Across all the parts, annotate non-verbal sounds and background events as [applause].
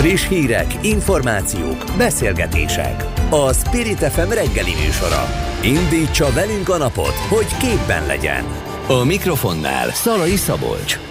Friss hírek, információk, beszélgetések. A Spirit FM reggeli műsora. Indítsa velünk a napot, hogy képben legyen. A mikrofonnál Szalai Szabolcs.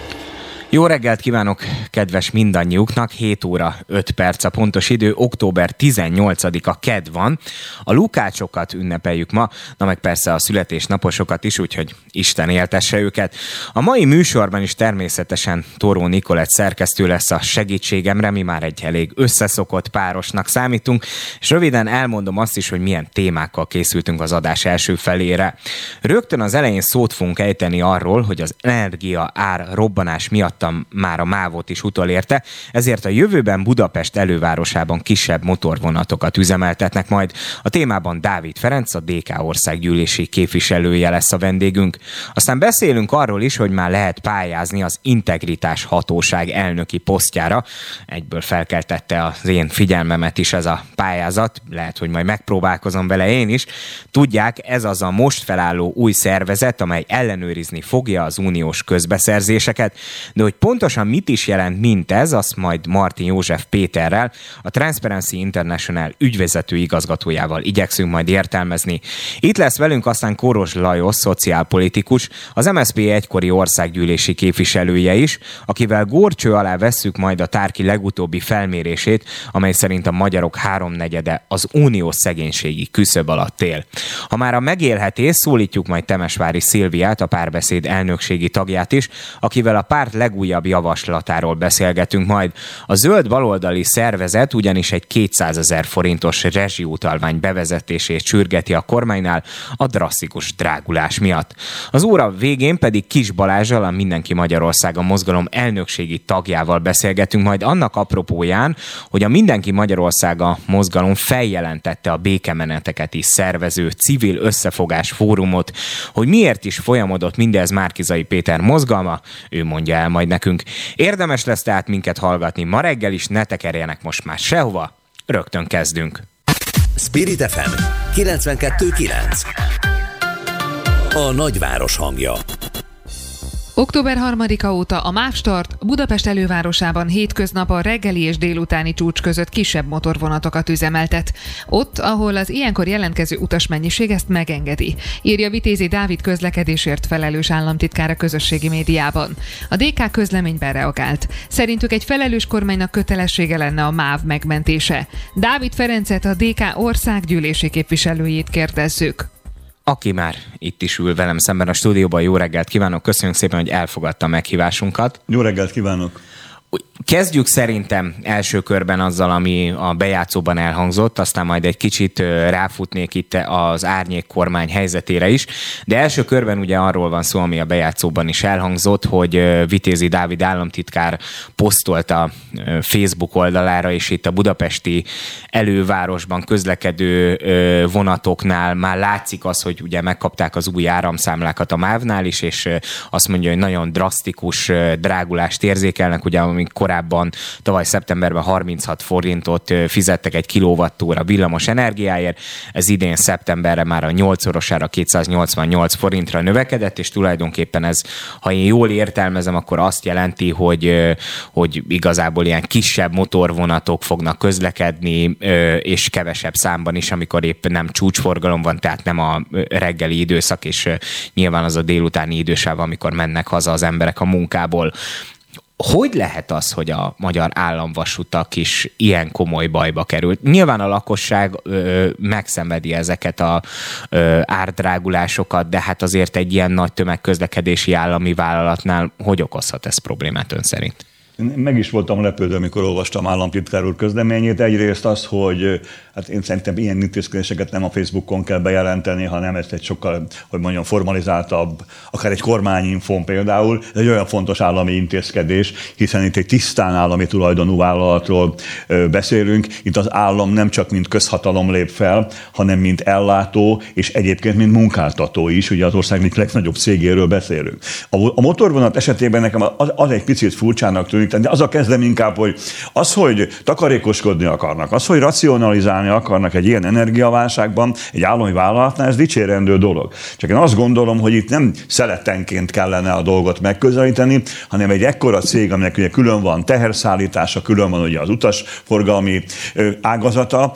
Jó reggelt kívánok, kedves mindannyiuknak! 7 óra 5 perc a pontos idő, október 18-a ked van. A lukácsokat ünnepeljük ma, na meg persze a születésnaposokat is, úgyhogy Isten éltesse őket. A mai műsorban is természetesen Toró Nikolett szerkesztő lesz a segítségemre, mi már egy elég összeszokott párosnak számítunk, és röviden elmondom azt is, hogy milyen témákkal készültünk az adás első felére. Rögtön az elején szót fogunk ejteni arról, hogy az energia ár robbanás miatt hallottam már a mávot is utolérte, ezért a jövőben Budapest elővárosában kisebb motorvonatokat üzemeltetnek majd. A témában Dávid Ferenc, a DK országgyűlési képviselője lesz a vendégünk. Aztán beszélünk arról is, hogy már lehet pályázni az Integritás Hatóság elnöki posztjára. Egyből felkeltette az én figyelmemet is ez a pályázat, lehet, hogy majd megpróbálkozom vele én is. Tudják, ez az a most felálló új szervezet, amely ellenőrizni fogja az uniós közbeszerzéseket, de pontosan mit is jelent mint ez, azt majd Martin József Péterrel, a Transparency International ügyvezető igazgatójával igyekszünk majd értelmezni. Itt lesz velünk aztán Koros Lajos, szociálpolitikus, az MSZP egykori országgyűlési képviselője is, akivel górcső alá vesszük majd a tárki legutóbbi felmérését, amely szerint a magyarok háromnegyede az uniós szegénységi küszöb alatt él. Ha már a megélhetés, szólítjuk majd Temesvári Szilviát, a párbeszéd elnökségi tagját is, akivel a párt legújabb legújabb javaslatáról beszélgetünk majd. A zöld baloldali szervezet ugyanis egy 200 ezer forintos rezsiutalvány bevezetését sürgeti a kormánynál a drasztikus drágulás miatt. Az óra végén pedig Kis Balázsal, a Mindenki Magyarország a mozgalom elnökségi tagjával beszélgetünk majd annak apropóján, hogy a Mindenki Magyarország a mozgalom feljelentette a békemeneteket is szervező civil összefogás fórumot, hogy miért is folyamodott mindez Márkizai Péter mozgalma, ő mondja el majd nekünk. Érdemes lesz tehát minket hallgatni ma reggel is, ne tekerjenek most már sehova, rögtön kezdünk. Spirit FM 92.9 A nagyváros hangja Október 3-a óta a MÁV Start Budapest elővárosában hétköznap a reggeli és délutáni csúcs között kisebb motorvonatokat üzemeltet. Ott, ahol az ilyenkor jelentkező utasmennyiség ezt megengedi, írja Vitézi Dávid közlekedésért felelős államtitkár a közösségi médiában. A DK közleményben reagált. Szerintük egy felelős kormánynak kötelessége lenne a MÁV megmentése. Dávid Ferencet a DK országgyűlési képviselőjét kérdezzük aki már itt is ül velem szemben a stúdióban. Jó reggelt kívánok, köszönjük szépen, hogy elfogadta meghívásunkat. Jó reggelt kívánok! Kezdjük szerintem első körben azzal, ami a bejátszóban elhangzott, aztán majd egy kicsit ráfutnék itt az árnyék kormány helyzetére is, de első körben ugye arról van szó, ami a bejátszóban is elhangzott, hogy Vitézi Dávid államtitkár posztolt a Facebook oldalára, és itt a budapesti elővárosban közlekedő vonatoknál már látszik az, hogy ugye megkapták az új áramszámlákat a MÁV-nál is, és azt mondja, hogy nagyon drasztikus drágulást érzékelnek, ugye amik korábban tavaly szeptemberben 36 forintot fizettek egy kilovattóra villamos energiáért, ez idén szeptemberre már a 8-szorosára 288 forintra növekedett, és tulajdonképpen ez, ha én jól értelmezem, akkor azt jelenti, hogy, hogy igazából ilyen kisebb motorvonatok fognak közlekedni, és kevesebb számban is, amikor épp nem csúcsforgalom van, tehát nem a reggeli időszak, és nyilván az a délutáni idősáv, amikor mennek haza az emberek a munkából hogy lehet az, hogy a magyar államvasutak is ilyen komoly bajba került? Nyilván a lakosság ö, megszenvedi ezeket a ö, árdrágulásokat, de hát azért egy ilyen nagy tömegközlekedési állami vállalatnál hogy okozhat ez problémát ön szerint? Meg is voltam lepődve, amikor olvastam államtitkár úr közleményét. Egyrészt az, hogy hát én szerintem ilyen intézkedéseket nem a Facebookon kell bejelenteni, hanem ezt egy sokkal, hogy mondjam, formalizáltabb, akár egy kormányinfon például, ez egy olyan fontos állami intézkedés, hiszen itt egy tisztán állami tulajdonú vállalatról beszélünk. Itt az állam nem csak mint közhatalom lép fel, hanem mint ellátó, és egyébként mint munkáltató is, ugye az ország legnagyobb cégéről beszélünk. A motorvonat esetében nekem az, az egy picit furcsának tűnik, megközelíteni. Az a kezdem inkább, hogy az, hogy takarékoskodni akarnak, az, hogy racionalizálni akarnak egy ilyen energiaválságban, egy állami vállalatnál, ez dicsérendő dolog. Csak én azt gondolom, hogy itt nem szeletenként kellene a dolgot megközelíteni, hanem egy ekkora cég, aminek ugye külön van teherszállítása, külön van ugye az utasforgalmi ágazata,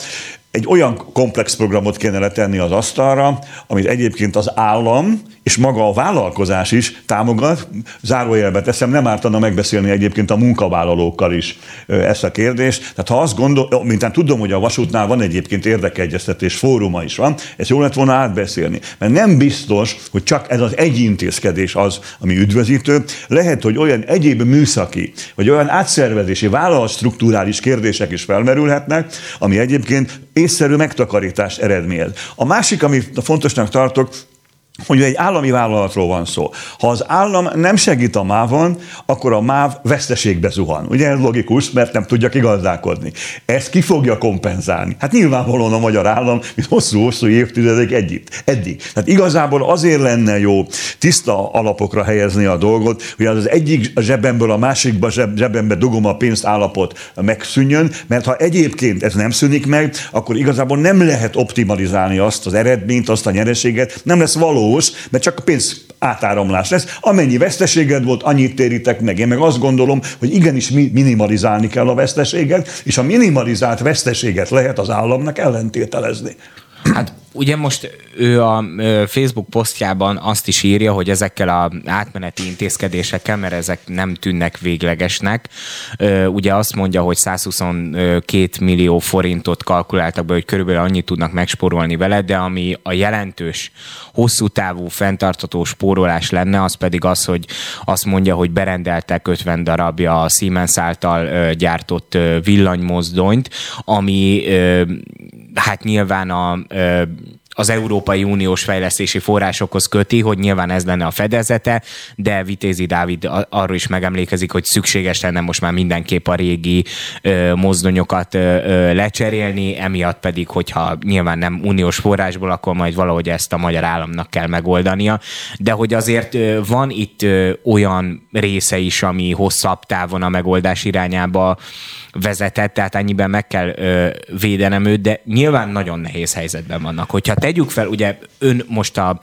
egy olyan komplex programot kéne letenni az asztalra, amit egyébként az állam és maga a vállalkozás is támogat. Zárójelbe teszem, nem ártana megbeszélni egyébként a munkavállalókkal is ezt a kérdést. Tehát ha azt gondol, mintán tudom, hogy a vasútnál van egyébként érdekeegyeztetés fóruma is van, ezt jól lett volna átbeszélni. Mert nem biztos, hogy csak ez az egy intézkedés az, ami üdvözítő. Lehet, hogy olyan egyéb műszaki, vagy olyan átszervezési, vállalatstruktúrális kérdések is felmerülhetnek, ami egyébként észszerű megtakarítást eredményez. A másik, amit fontosnak tartok, hogy egy állami vállalatról van szó. Ha az állam nem segít a mávon, akkor a máv veszteségbe zuhan. Ugye ez logikus, mert nem tudja kigazdálkodni. Ezt ki fogja kompenzálni? Hát nyilvánvalóan a magyar állam, mint hosszú-hosszú évtizedek együtt, eddig. Tehát igazából azért lenne jó tiszta alapokra helyezni a dolgot, hogy az egyik zsebemből a másikba zsebembe dugom a pénzt állapot megszűnjön, mert ha egyébként ez nem szűnik meg, akkor igazából nem lehet optimalizálni azt az eredményt, azt a nyereséget, nem lesz való valós, mert csak a pénz átáramlás lesz. Amennyi veszteséged volt, annyit térítek meg. Én meg azt gondolom, hogy igenis minimalizálni kell a veszteséget, és a minimalizált veszteséget lehet az államnak ellentételezni. Hát ugye most ő a Facebook posztjában azt is írja, hogy ezekkel a átmeneti intézkedésekkel, mert ezek nem tűnnek véglegesnek, ugye azt mondja, hogy 122 millió forintot kalkuláltak be, hogy körülbelül annyit tudnak megspórolni vele, de ami a jelentős, hosszú távú, fenntartató spórolás lenne, az pedig az, hogy azt mondja, hogy berendeltek 50 darabja a Siemens által gyártott villanymozdonyt, ami hát nyilván a az Európai Uniós fejlesztési forrásokhoz köti, hogy nyilván ez lenne a fedezete, de Vitézi Dávid arról is megemlékezik, hogy szükséges lenne most már mindenképp a régi ö, mozdonyokat ö, ö, lecserélni, emiatt pedig, hogyha nyilván nem uniós forrásból, akkor majd valahogy ezt a magyar államnak kell megoldania. De hogy azért ö, van itt ö, olyan része is, ami hosszabb távon a megoldás irányába vezetett, tehát ennyiben meg kell ö, védenem őt, de nyilván nagyon nehéz helyzetben vannak. Hogyha tegyük fel, ugye ön most a,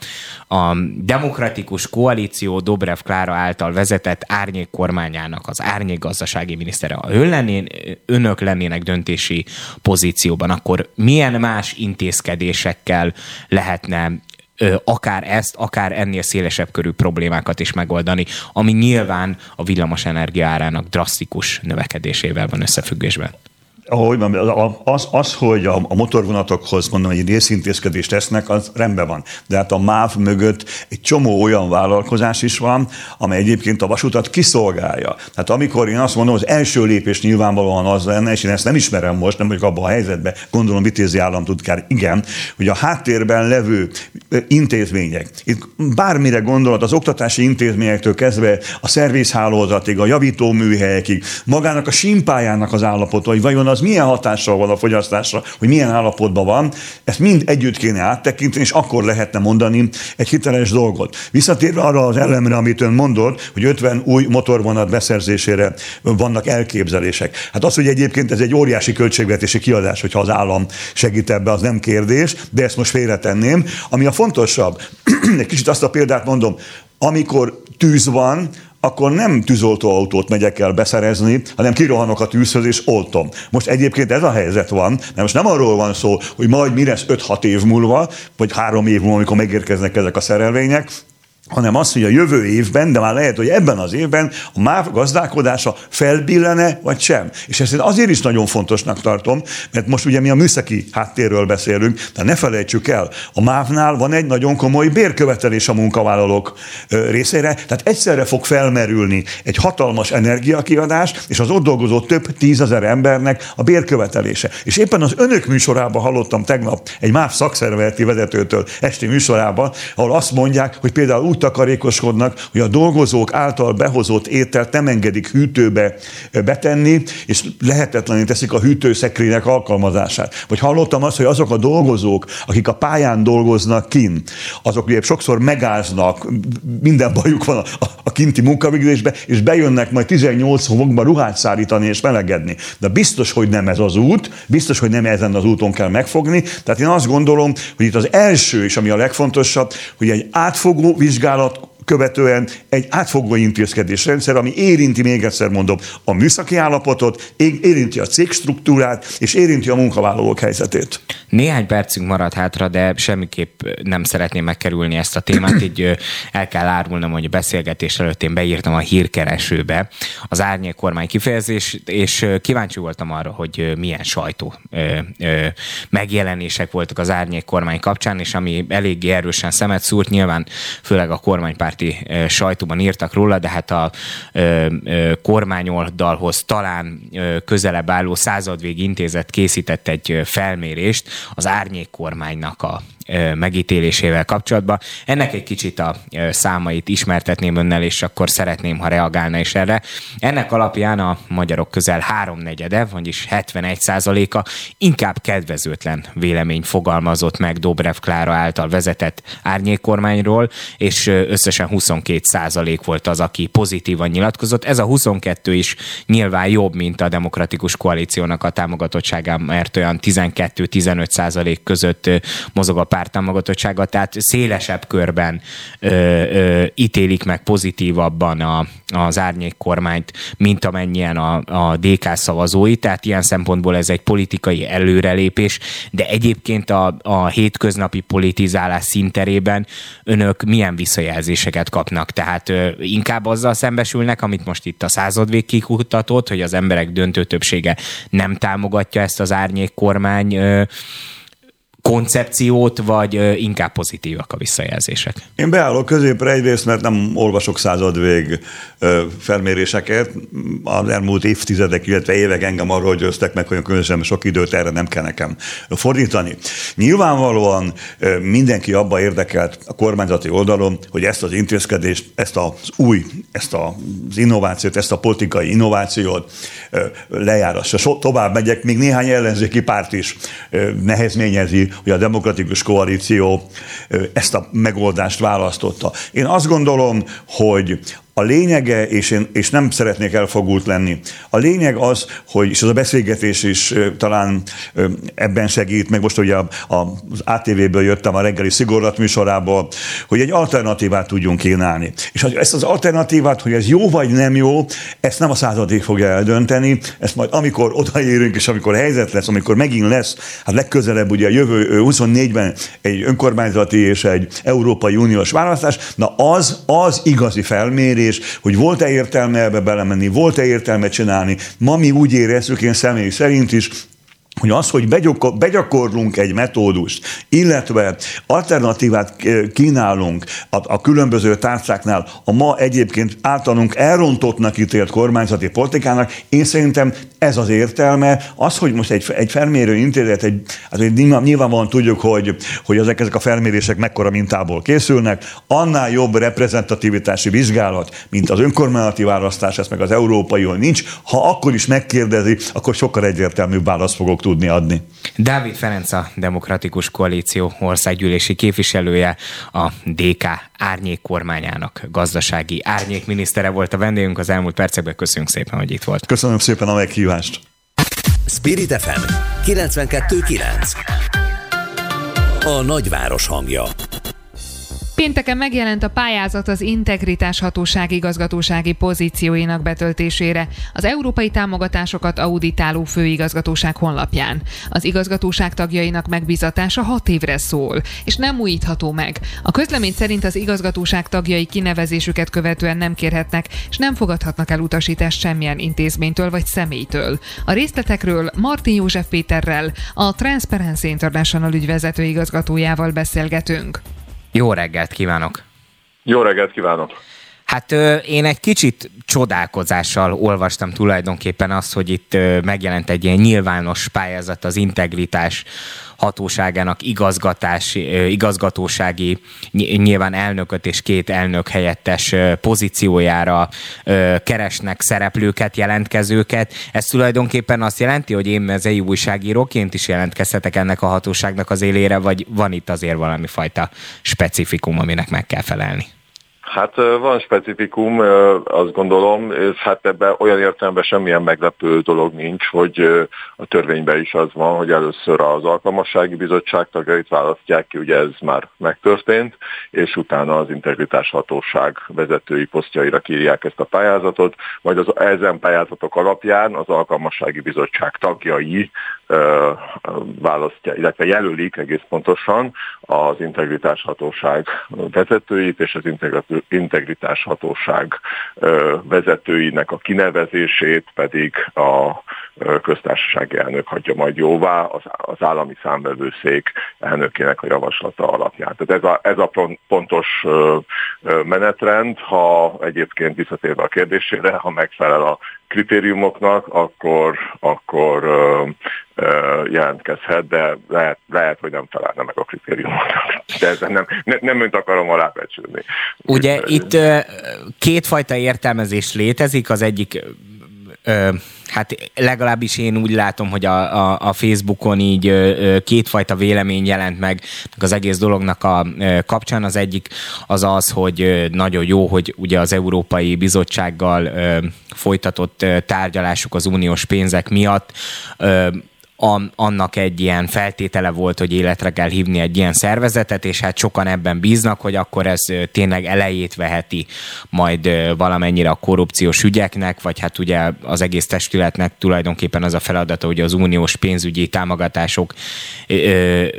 a demokratikus koalíció Dobrev Klára által vezetett árnyék kormányának az árnyék gazdasági minisztere, ha ön lennén, önök lennének döntési pozícióban, akkor milyen más intézkedésekkel lehetne akár ezt, akár ennél szélesebb körű problémákat is megoldani, ami nyilván a villamos energia árának drasztikus növekedésével van összefüggésben ahogy az, az, hogy a, a motorvonatokhoz mondom, egy részintézkedést tesznek, az rendben van. De hát a MÁV mögött egy csomó olyan vállalkozás is van, amely egyébként a vasutat kiszolgálja. Tehát amikor én azt mondom, az első lépés nyilvánvalóan az lenne, és én ezt nem ismerem most, nem vagyok abban a helyzetben, gondolom Vitézi államtitkár, igen, hogy a háttérben levő intézmények, itt bármire gondolat, az oktatási intézményektől kezdve a szervizhálózatig, a javítóműhelyekig, magának a simpájának az állapota, hogy vajon az milyen hatással van a fogyasztásra, hogy milyen állapotban van, ezt mind együtt kéne áttekinteni, és akkor lehetne mondani egy hiteles dolgot. Visszatérve arra az elemre, amit ön mondott, hogy 50 új motorvonat beszerzésére vannak elképzelések. Hát az, hogy egyébként ez egy óriási költségvetési kiadás, hogyha az állam segít ebbe, az nem kérdés, de ezt most félretenném. Ami a fontosabb, [clears throat] egy kicsit azt a példát mondom, amikor tűz van, akkor nem tűzoltóautót megyek el beszerezni, hanem kirohanok a tűzhöz és oltom. Most egyébként ez a helyzet van, mert most nem arról van szó, hogy majd mi lesz 5-6 év múlva, vagy 3 év múlva, amikor megérkeznek ezek a szerelvények, hanem az, hogy a jövő évben, de már lehet, hogy ebben az évben a MÁV gazdálkodása felbillene, vagy sem. És ezt azért is nagyon fontosnak tartom, mert most ugye mi a műszaki háttérről beszélünk, de ne felejtsük el, a MÁV-nál van egy nagyon komoly bérkövetelés a munkavállalók részére, tehát egyszerre fog felmerülni egy hatalmas energiakiadás, és az ott dolgozó több tízezer embernek a bérkövetelése. És éppen az önök műsorában hallottam tegnap egy MÁV szakszervezeti vezetőtől esti műsorában, ahol azt mondják, hogy például úgy takarékoskodnak, hogy a dolgozók által behozott ételt nem engedik hűtőbe betenni, és lehetetlenül teszik a hűtőszekrények alkalmazását. Vagy hallottam azt, hogy azok a dolgozók, akik a pályán dolgoznak kin, azok ugye sokszor megáznak, minden bajuk van a, a kinti munkavégzésbe, és bejönnek majd 18 fokba ruhát szárítani és melegedni. De biztos, hogy nem ez az út, biztos, hogy nem ezen az úton kell megfogni. Tehát én azt gondolom, hogy itt az első, és ami a legfontosabb, hogy egy átfogó vizsgálat vizsgálat követően egy átfogó intézkedésrendszer, ami érinti, még egyszer mondom, a műszaki állapotot, érinti a cég és érinti a munkavállalók helyzetét. Néhány percünk marad hátra, de semmiképp nem szeretném megkerülni ezt a témát, így el kell árulnom, hogy a beszélgetés előtt én beírtam a hírkeresőbe az árnyék kormány kifejezés, és kíváncsi voltam arra, hogy milyen sajtó megjelenések voltak az árnyék kormány kapcsán, és ami eléggé erősen szemet szúrt, nyilván főleg a kormánypárt kormánypárti sajtóban írtak róla, de hát a kormányoldalhoz talán közelebb álló századvég intézet készített egy felmérést az árnyék kormánynak a megítélésével kapcsolatban. Ennek egy kicsit a számait ismertetném önnel, és akkor szeretném, ha reagálna is erre. Ennek alapján a magyarok közel háromnegyede, vagyis 71 százaléka inkább kedvezőtlen vélemény fogalmazott meg Dobrev Klára által vezetett árnyékkormányról, és összesen 22 százalék volt az, aki pozitívan nyilatkozott. Ez a 22 is nyilván jobb, mint a demokratikus koalíciónak a támogatottságán, mert olyan 12-15 százalék között mozog a pártámogatottsága, tehát szélesebb körben ö, ö, ítélik meg pozitívabban a, az árnyék kormányt, mint amennyien a, a DK szavazói, tehát ilyen szempontból ez egy politikai előrelépés, de egyébként a, a hétköznapi politizálás szinterében önök milyen visszajelzéseket kapnak? Tehát ö, inkább azzal szembesülnek, amit most itt a századvég kikutatott, hogy az emberek döntő többsége nem támogatja ezt az árnyék kormány ö, koncepciót, vagy inkább pozitívak a visszajelzések? Én beállok középre egyrészt, mert nem olvasok századvég felméréseket. Az elmúlt évtizedek, illetve évek engem arról győztek meg, hogy különösen sok időt erre nem kell nekem fordítani. Nyilvánvalóan mindenki abba érdekelt a kormányzati oldalon, hogy ezt az intézkedést, ezt az új, ezt az innovációt, ezt a politikai innovációt lejárassa. So, tovább megyek, még néhány ellenzéki párt is nehezményezi hogy a demokratikus koalíció ezt a megoldást választotta. Én azt gondolom, hogy a lényege, és, én, és nem szeretnék elfogult lenni, a lényeg az, hogy, és az a beszélgetés is talán ebben segít, meg most ugye az ATV-ből jöttem a reggeli szigorlat műsorából, hogy egy alternatívát tudjunk kínálni. És ezt az alternatívát, hogy ez jó vagy nem jó, ezt nem a századék fogja eldönteni, ezt majd amikor odaérünk, és amikor helyzet lesz, amikor megint lesz, hát legközelebb ugye a jövő 24-ben egy önkormányzati és egy Európai Uniós választás, na az, az igazi felmérés, kérdés, hogy volt-e értelme ebbe belemenni, volt-e értelme csinálni. Ma mi úgy érezzük, én személy szerint is, hogy az, hogy begyakorlunk egy metódust, illetve alternatívát kínálunk a, a különböző tárcáknál a ma egyébként általunk elrontottnak ítélt kormányzati politikának, én szerintem ez az értelme. Az, hogy most egy, egy felmérő intézet, egy, hát nyilvánvalóan tudjuk, hogy, hogy ezek, ezek a felmérések mekkora mintából készülnek, annál jobb reprezentativitási vizsgálat, mint az önkormányzati választás, ez meg az európai nincs. Ha akkor is megkérdezi, akkor sokkal egyértelműbb választ fogok tudni adni. Dávid Ferenc a Demokratikus Koalíció országgyűlési képviselője, a DK árnyék kormányának gazdasági árnyékminisztere volt a vendégünk az elmúlt percekben. Köszönjük szépen, hogy itt volt. Köszönöm szépen a meghívást. Spirit FM 92.9 A nagyváros hangja Pénteken megjelent a pályázat az Integritás Hatóság igazgatósági pozícióinak betöltésére, az európai támogatásokat auditáló főigazgatóság honlapján. Az igazgatóság tagjainak megbizatása hat évre szól, és nem újítható meg. A közlemény szerint az igazgatóság tagjai kinevezésüket követően nem kérhetnek, és nem fogadhatnak el utasítást semmilyen intézménytől vagy személytől. A részletekről Martin József Péterrel, a Transparency International ügyvezető igazgatójával beszélgetünk. Jó reggelt kívánok! Jó reggelt kívánok! Hát én egy kicsit csodálkozással olvastam tulajdonképpen azt, hogy itt megjelent egy ilyen nyilvános pályázat az integritás hatóságának igazgatás, igazgatósági nyilván elnököt és két elnök helyettes pozíciójára keresnek szereplőket, jelentkezőket. Ez tulajdonképpen azt jelenti, hogy én mezei újságíróként is jelentkezhetek ennek a hatóságnak az élére, vagy van itt azért valami fajta specifikum, aminek meg kell felelni? Hát van specifikum, azt gondolom, és hát ebben olyan értelemben semmilyen meglepő dolog nincs, hogy a törvényben is az van, hogy először az alkalmassági bizottság tagjait választják ki, ugye ez már megtörtént, és utána az integritás hatóság vezetői posztjaira kírják ezt a pályázatot, majd az ezen pályázatok alapján az alkalmassági bizottság tagjai választja, illetve jelölik egész pontosan az integritás hatóság vezetőit és az integritás hatóság vezetőinek a kinevezését pedig a köztársasági elnök hagyja majd jóvá az, állami számvevőszék elnökének a javaslata alapján. Tehát ez a, ez a pontos menetrend, ha egyébként visszatérve a kérdésére, ha megfelel a kritériumoknak, akkor, akkor ö, ö, jelentkezhet, de lehet, lehet, hogy nem találna meg a kritériumoknak. De ezzel nem, ne, nem önt akarom alábecsülni. Ugye itt kétfajta értelmezés létezik, az egyik hát legalábbis én úgy látom, hogy a, a, a Facebookon így kétfajta vélemény jelent meg az egész dolognak a kapcsán. Az egyik az az, hogy nagyon jó, hogy ugye az Európai Bizottsággal folytatott tárgyalások az uniós pénzek miatt annak egy ilyen feltétele volt, hogy életre kell hívni egy ilyen szervezetet, és hát sokan ebben bíznak, hogy akkor ez tényleg elejét veheti majd valamennyire a korrupciós ügyeknek, vagy hát ugye az egész testületnek tulajdonképpen az a feladata, hogy az uniós pénzügyi támogatások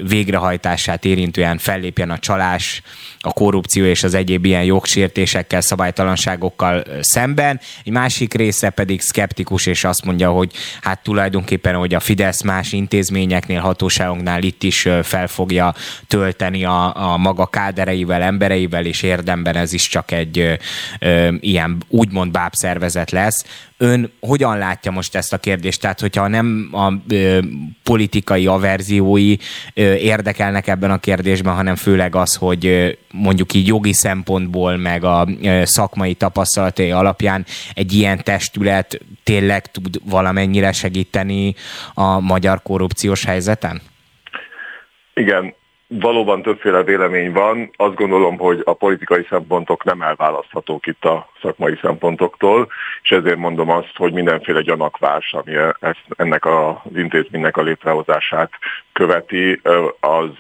végrehajtását érintően fellépjen a csalás, a korrupció és az egyéb ilyen jogsértésekkel, szabálytalanságokkal szemben. Egy másik része pedig szkeptikus, és azt mondja, hogy hát tulajdonképpen, hogy a Fidesz más intézményeknél, hatóságoknál itt is fel fogja tölteni a, a maga kádereivel, embereivel, és érdemben ez is csak egy ö, ö, ilyen úgymond bábszervezet lesz. Ön hogyan látja most ezt a kérdést? Tehát, hogyha nem a ö, politikai averziói ö, érdekelnek ebben a kérdésben, hanem főleg az, hogy ö, mondjuk így jogi szempontból, meg a ö, szakmai tapasztalatai alapján egy ilyen testület tényleg tud valamennyire segíteni a magyar korrupciós helyzeten? Igen, valóban többféle vélemény van. Azt gondolom, hogy a politikai szempontok nem elválaszthatók itt a szakmai szempontoktól, és ezért mondom azt, hogy mindenféle gyanakvás, ami ezt, ennek az intézménynek a létrehozását követi, az,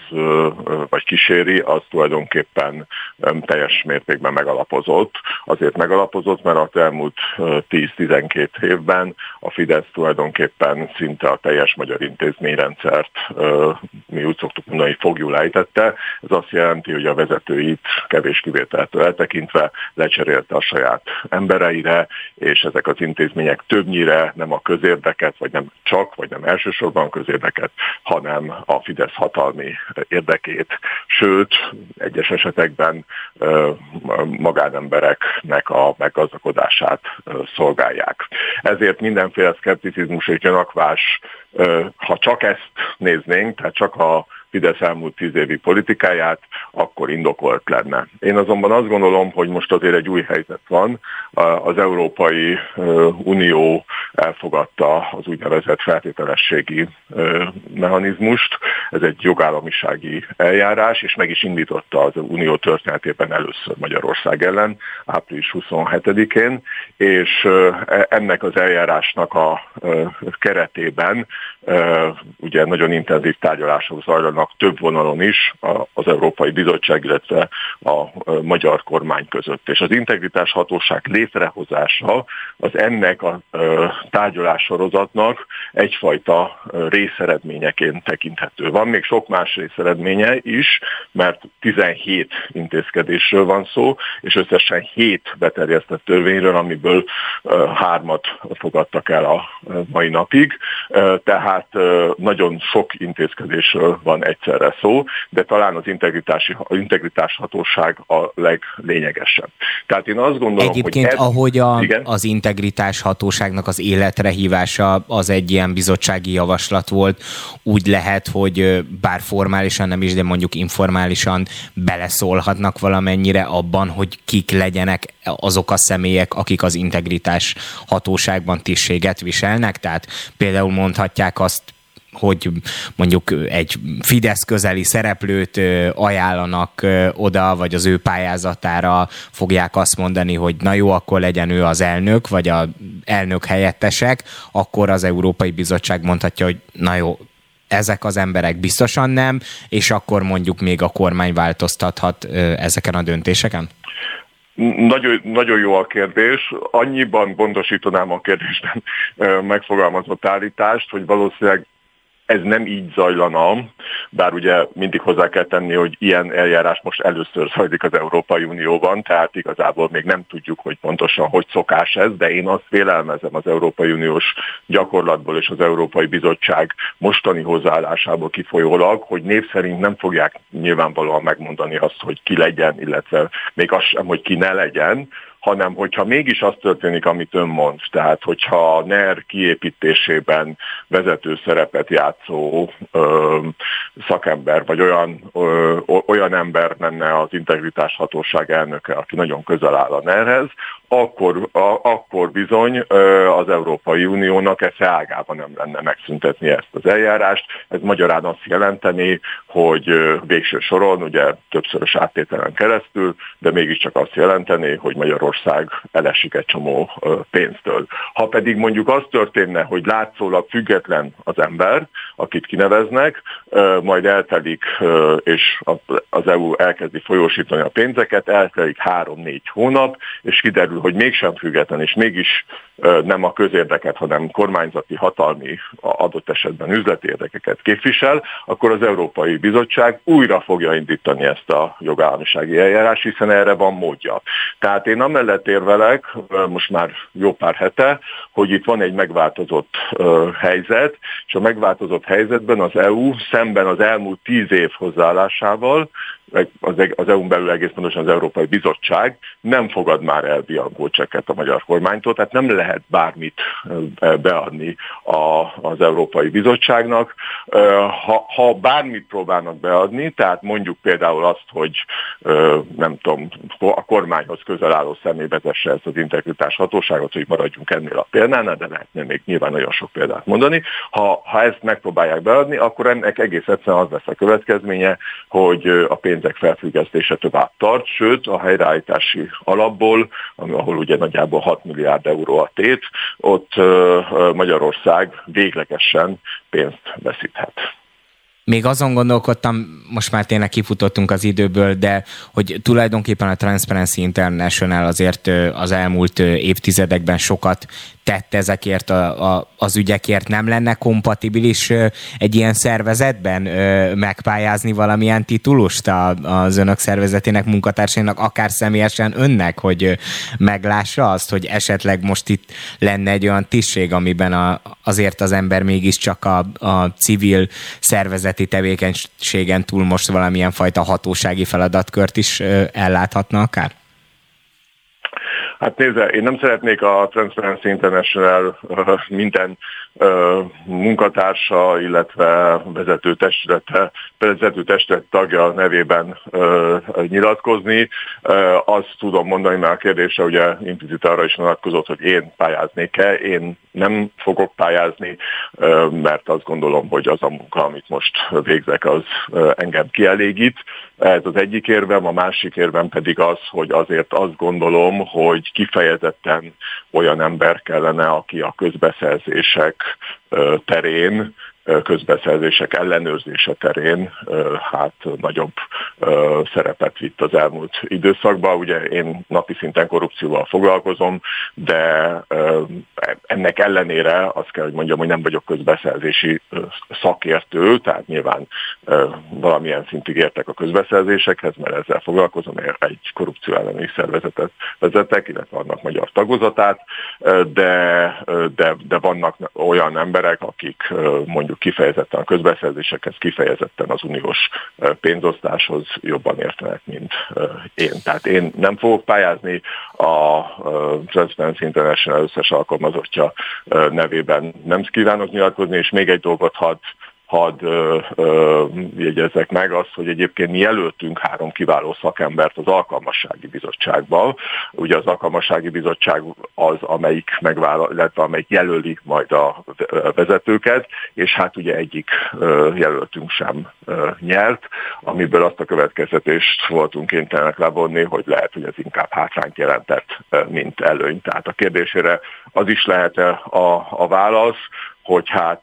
vagy kíséri, az tulajdonképpen teljes mértékben megalapozott. Azért megalapozott, mert az elmúlt 10-12 évben a Fidesz tulajdonképpen szinte a teljes magyar intézményrendszert, mi úgy szoktuk mondani, fogjul ejtette. Ez azt jelenti, hogy a vezetőit kevés kivételtől eltekintve lecserélte a saját embereire, és ezek az intézmények többnyire nem a közérdeket, vagy nem csak, vagy nem elsősorban közérdeket, hanem a Fidesz hatalmi érdekét, sőt, egyes esetekben magánembereknek a meggazdagodását szolgálják. Ezért mindenféle szkepticizmus és gyanakvás, ha csak ezt néznénk, tehát csak a Fidesz elmúlt tíz évi politikáját, akkor indokolt lenne. Én azonban azt gondolom, hogy most azért egy új helyzet van. Az Európai Unió elfogadta az úgynevezett feltételességi mechanizmust. Ez egy jogállamisági eljárás, és meg is indította az Unió történetében először Magyarország ellen, április 27-én, és e, ennek az eljárásnak a keretében ugye nagyon intenzív tárgyalások zajlanak több vonalon is az Európai Bizottság, illetve a magyar kormány között. És az integritás hatóság létrehozása az ennek a tárgyalássorozatnak egyfajta részeredményeként tekinthető. Van még sok más részeredménye is, mert 17 intézkedésről van szó, és összesen 7 beterjesztett törvényről, amiből hármat fogadtak el a mai napig. Tehát nagyon sok intézkedésről van egyszerre szó, de talán az integritási, integritás hatóság a leglényegesebb. Tehát én azt gondolom, Egyébként, hogy ez, ahogy a, az integritás hatóságnak az életre hívása az egy ilyen bizottsági javaslat volt, úgy lehet, hogy bár formálisan nem is, de mondjuk informálisan beleszólhatnak valamennyire abban, hogy kik legyenek azok a személyek, akik az integritás hatóságban tisztséget viselnek. Tehát például mondhatják azt hogy mondjuk egy Fidesz közeli szereplőt ajánlanak oda, vagy az ő pályázatára fogják azt mondani, hogy na jó, akkor legyen ő az elnök, vagy a elnök helyettesek, akkor az Európai Bizottság mondhatja, hogy na jó, ezek az emberek biztosan nem, és akkor mondjuk még a kormány változtathat ezeken a döntéseken? Nagyon, nagyon jó a kérdés. Annyiban pontosítanám a kérdésben megfogalmazott állítást, hogy valószínűleg ez nem így zajlana, bár ugye mindig hozzá kell tenni, hogy ilyen eljárás most először zajlik az Európai Unióban, tehát igazából még nem tudjuk, hogy pontosan hogy szokás ez, de én azt vélelmezem az Európai Uniós gyakorlatból és az Európai Bizottság mostani hozzáállásából kifolyólag, hogy név szerint nem fogják nyilvánvalóan megmondani azt, hogy ki legyen, illetve még azt sem, hogy ki ne legyen, hanem hogyha mégis az történik, amit ön mond, tehát hogyha a NER kiépítésében vezető szerepet játszó ö, szakember, vagy olyan, ö, olyan ember menne az integritás hatóság elnöke, aki nagyon közel áll a NER-hez, akkor, a, akkor bizony az Európai Uniónak esze ágában nem lenne megszüntetni ezt az eljárást. Ez magyarán azt jelenteni, hogy végső soron, ugye többszörös áttételen keresztül, de mégiscsak azt jelenteni, hogy Magyarország elesik egy csomó pénztől. Ha pedig mondjuk az történne, hogy látszólag független az ember, akit kineveznek, majd eltelik, és az EU elkezdi folyósítani a pénzeket, eltelik három-négy hónap, és kiderül, hogy mégsem független, és mégis nem a közérdeket, hanem kormányzati, hatalmi, adott esetben üzleti érdekeket képvisel, akkor az Európai Bizottság újra fogja indítani ezt a jogállamisági eljárás, hiszen erre van módja. Tehát én amellett érvelek, most már jó pár hete, hogy itt van egy megváltozott helyzet, és a megváltozott helyzetben az EU szemben az elmúlt tíz év hozzáállásával az, az EU-n belül egész pontosan az Európai Bizottság nem fogad már el biankócseket a magyar kormánytól, tehát nem lehet bármit beadni a, az Európai Bizottságnak. Ha, ha bármit próbálnak beadni, tehát mondjuk például azt, hogy nem tudom, a kormányhoz közel álló személy vezesse ezt az integritás hatóságot, hogy maradjunk ennél a példánál, de lehetne még nyilván nagyon sok példát mondani. Ha, ha ezt megpróbálják beadni, akkor ennek egész egyszerűen az lesz a következménye, hogy a pénz pénzek felfüggesztése tovább tart, sőt a helyreállítási alapból, ahol ugye nagyjából 6 milliárd euró a tét, ott Magyarország véglegesen pénzt veszíthet. Még azon gondolkodtam, most már tényleg kifutottunk az időből, de hogy tulajdonképpen a Transparency International azért az elmúlt évtizedekben sokat tett ezekért a, a, az ügyekért, nem lenne kompatibilis egy ilyen szervezetben megpályázni valamilyen titulust az önök szervezetének munkatársainak, akár személyesen önnek, hogy meglássa azt, hogy esetleg most itt lenne egy olyan tisztség, amiben a, azért az ember mégiscsak a, a civil szervezeti tevékenységen túl most valamilyen fajta hatósági feladatkört is elláthatna akár? Hát nézze, én nem szeretnék a Transparency International minden munkatársa, illetve vezető testülete, vezető testület tagja nevében nyilatkozni. Azt tudom mondani, mert a kérdése ugye implicit arra is vonatkozott, hogy én pályáznék-e. Én nem fogok pályázni, mert azt gondolom, hogy az a munka, amit most végzek, az engem kielégít. Ez az egyik érvem, a másik érvem pedig az, hogy azért azt gondolom, hogy kifejezetten olyan ember kellene, aki a közbeszerzések terén közbeszerzések ellenőrzése terén hát nagyobb szerepet vitt az elmúlt időszakban. Ugye én napi szinten korrupcióval foglalkozom, de ennek ellenére azt kell, hogy mondjam, hogy nem vagyok közbeszerzési szakértő, tehát nyilván valamilyen szintig értek a közbeszerzésekhez, mert ezzel foglalkozom, egy korrupció elleni szervezetet vezetek, illetve annak magyar tagozatát, de, de, de vannak olyan emberek, akik mondjuk kifejezetten a közbeszerzésekhez, kifejezetten az uniós pénzosztáshoz jobban értenek, mint én. Tehát én nem fogok pályázni a Transparency International összes alkalmazottja nevében nem kívánok nyilatkozni, és még egy dolgot hadd hadd ö, ö, jegyezzek meg azt, hogy egyébként mi jelöltünk három kiváló szakembert az alkalmassági bizottságban. Ugye az alkalmassági bizottság az, amelyik megvállal, illetve amelyik jelöli majd a vezetőket, és hát ugye egyik ö, jelöltünk sem ö, nyert, amiből azt a következtetést voltunk kénytelenek levonni, hogy lehet, hogy ez inkább hátrányt jelentett, mint előny. Tehát a kérdésére az is lehet a, a válasz, hogy hát,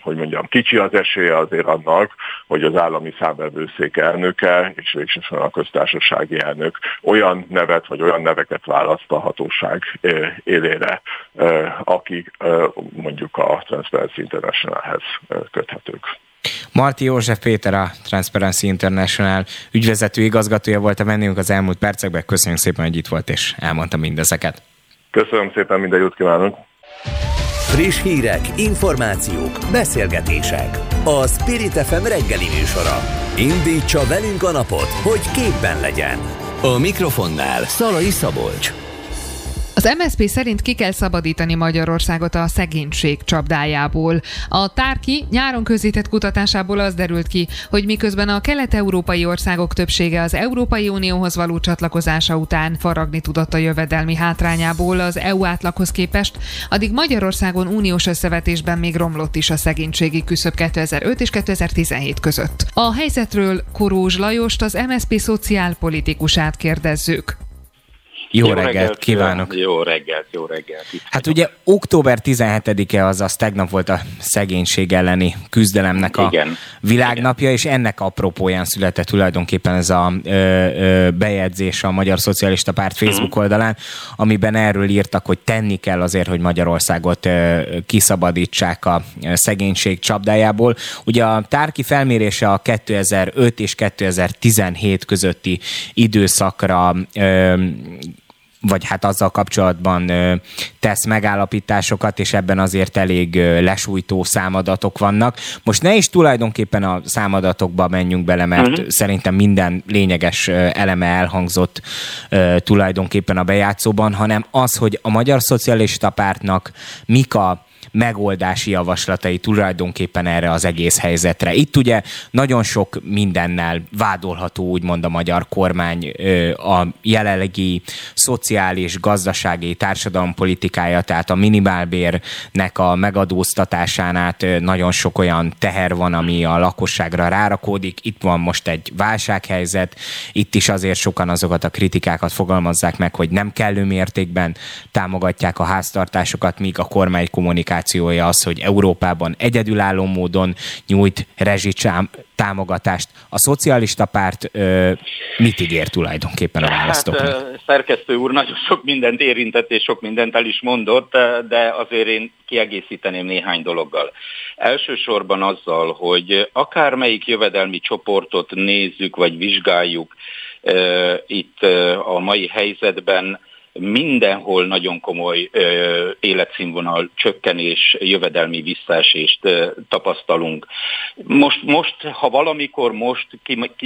hogy mondjam, kicsi az esélye azért annak, hogy az állami számbevőszék elnöke és végsősorban a köztársasági elnök olyan nevet vagy olyan neveket választ a hatóság élére, akik mondjuk a Transparency Internationalhez köthetők. Marti József Péter, a Transparency International ügyvezető igazgatója volt a vendégünk az elmúlt percekben. Köszönjük szépen, hogy itt volt és elmondta mindezeket. Köszönöm szépen, minden jót kívánok! Friss hírek, információk, beszélgetések. A Spirit FM reggeli műsora. Indítsa velünk a napot, hogy képben legyen. A mikrofonnál Szalai Szabolcs. Az MSZP szerint ki kell szabadítani Magyarországot a szegénység csapdájából. A Tárki nyáron közített kutatásából az derült ki, hogy miközben a kelet-európai országok többsége az Európai Unióhoz való csatlakozása után faragni tudott a jövedelmi hátrányából az EU átlaghoz képest, addig Magyarországon uniós összevetésben még romlott is a szegénységi küszöb 2005 és 2017 között. A helyzetről Korózs Lajost, az MSZP szociálpolitikusát kérdezzük. Jó, jó reggelt, reggelt kívánok! Jó reggelt, jó reggelt! Itt hát ugye október 17-e az, az tegnap volt a szegénység elleni küzdelemnek a Igen. világnapja, Igen. és ennek apropóján született tulajdonképpen ez a ö, ö, bejegyzés a Magyar Szocialista Párt mhm. Facebook uh-huh. oldalán, amiben erről írtak, hogy tenni kell azért, hogy Magyarországot ö, kiszabadítsák a szegénység csapdájából. Ugye a tárki felmérése a 2005 és 2017 közötti időszakra ö, vagy hát azzal kapcsolatban tesz megállapításokat, és ebben azért elég lesújtó számadatok vannak. Most ne is tulajdonképpen a számadatokba menjünk bele, mert uh-huh. szerintem minden lényeges eleme elhangzott tulajdonképpen a bejátszóban, hanem az, hogy a Magyar Szocialista Pártnak mik a megoldási javaslatai tulajdonképpen erre az egész helyzetre. Itt ugye nagyon sok mindennel vádolható úgymond a magyar kormány a jelenlegi szociális, gazdasági, társadalompolitikája, tehát a minimálbérnek a megadóztatásán át nagyon sok olyan teher van, ami a lakosságra rárakódik. Itt van most egy válsághelyzet, itt is azért sokan azokat a kritikákat fogalmazzák meg, hogy nem kellő mértékben támogatják a háztartásokat, míg a kormány kommunikáció motivációja az, hogy Európában egyedülálló módon nyújt rezsicsám támogatást. A szocialista párt ö, mit ígér tulajdonképpen a választóknak? Hát, szerkesztő úr nagyon sok mindent érintett és sok mindent el is mondott, de azért én kiegészíteném néhány dologgal. Elsősorban azzal, hogy akármelyik jövedelmi csoportot nézzük vagy vizsgáljuk, itt a mai helyzetben mindenhol nagyon komoly ö, életszínvonal csökkenés, jövedelmi visszaesést ö, tapasztalunk. Most, most, ha valamikor most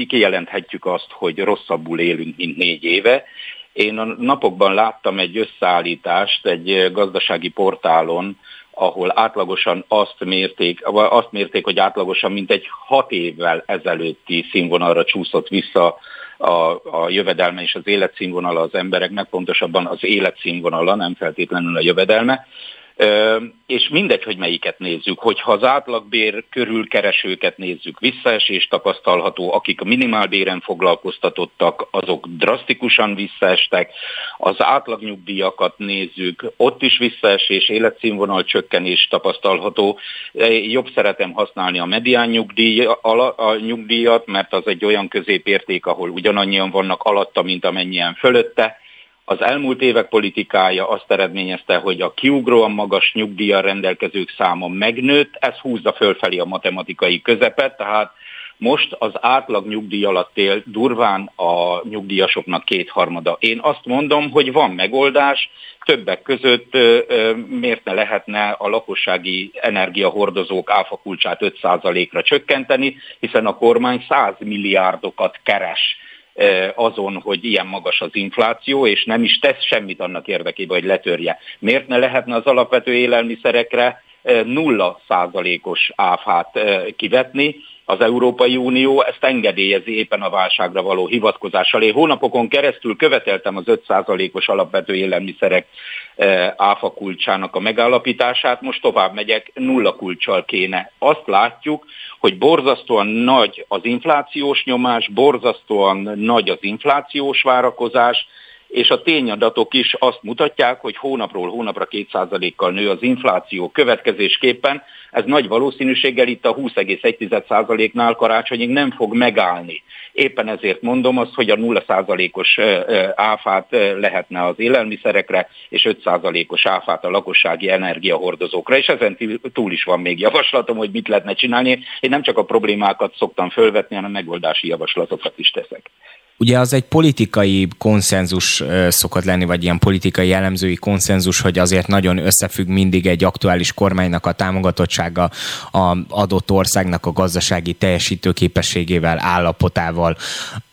kijelenthetjük azt, hogy rosszabbul élünk, mint négy éve, én a napokban láttam egy összeállítást egy gazdasági portálon, ahol átlagosan azt mérték, azt mérték, hogy átlagosan mint egy hat évvel ezelőtti színvonalra csúszott vissza a, a jövedelme és az életszínvonala az embereknek, pontosabban az életszínvonala, nem feltétlenül a jövedelme. És mindegy, hogy melyiket nézzük, hogyha az átlagbér körül keresőket nézzük, visszaesés tapasztalható, akik a minimálbéren foglalkoztatottak, azok drasztikusan visszaestek, az átlagnyugdíjakat nézzük, ott is visszaesés, életszínvonal csökkenés tapasztalható. Jobb szeretem használni a medián nyugdíj, a nyugdíjat, mert az egy olyan középérték, ahol ugyanannyian vannak alatta, mint amennyien fölötte, Az elmúlt évek politikája azt eredményezte, hogy a kiugróan magas nyugdíjjal rendelkezők száma megnőtt, ez húzza fölfelé a matematikai közepet, tehát most az átlag nyugdíj alatt él durván a nyugdíjasoknak kétharmada. Én azt mondom, hogy van megoldás, többek között miért ne lehetne a lakossági energiahordozók áfakulcsát 5%-ra csökkenteni, hiszen a kormány 100 milliárdokat keres azon, hogy ilyen magas az infláció, és nem is tesz semmit annak érdekében, hogy letörje. Miért ne lehetne az alapvető élelmiszerekre nulla százalékos áfát kivetni, az Európai Unió ezt engedélyezi éppen a válságra való hivatkozással. Én hónapokon keresztül követeltem az 5%-os alapvető élelmiszerek áfa kulcsának a megállapítását, most tovább megyek, nulla kulcsal kéne. Azt látjuk, hogy borzasztóan nagy az inflációs nyomás, borzasztóan nagy az inflációs várakozás, és a tényadatok is azt mutatják, hogy hónapról hónapra 2%-kal nő az infláció következésképpen. Ez nagy valószínűséggel itt a 20,1%-nál karácsonyig nem fog megállni. Éppen ezért mondom azt, hogy a 0%-os áfát lehetne az élelmiszerekre, és 5%-os áfát a lakossági energiahordozókra, és ezen túl is van még javaslatom, hogy mit lehetne csinálni. Én nem csak a problémákat szoktam fölvetni, hanem megoldási javaslatokat is teszek. Ugye az egy politikai konszenzus szokott lenni, vagy ilyen politikai jellemzői konszenzus, hogy azért nagyon összefügg mindig egy aktuális kormánynak a támogatottsága a adott országnak a gazdasági teljesítőképességével, állapotával.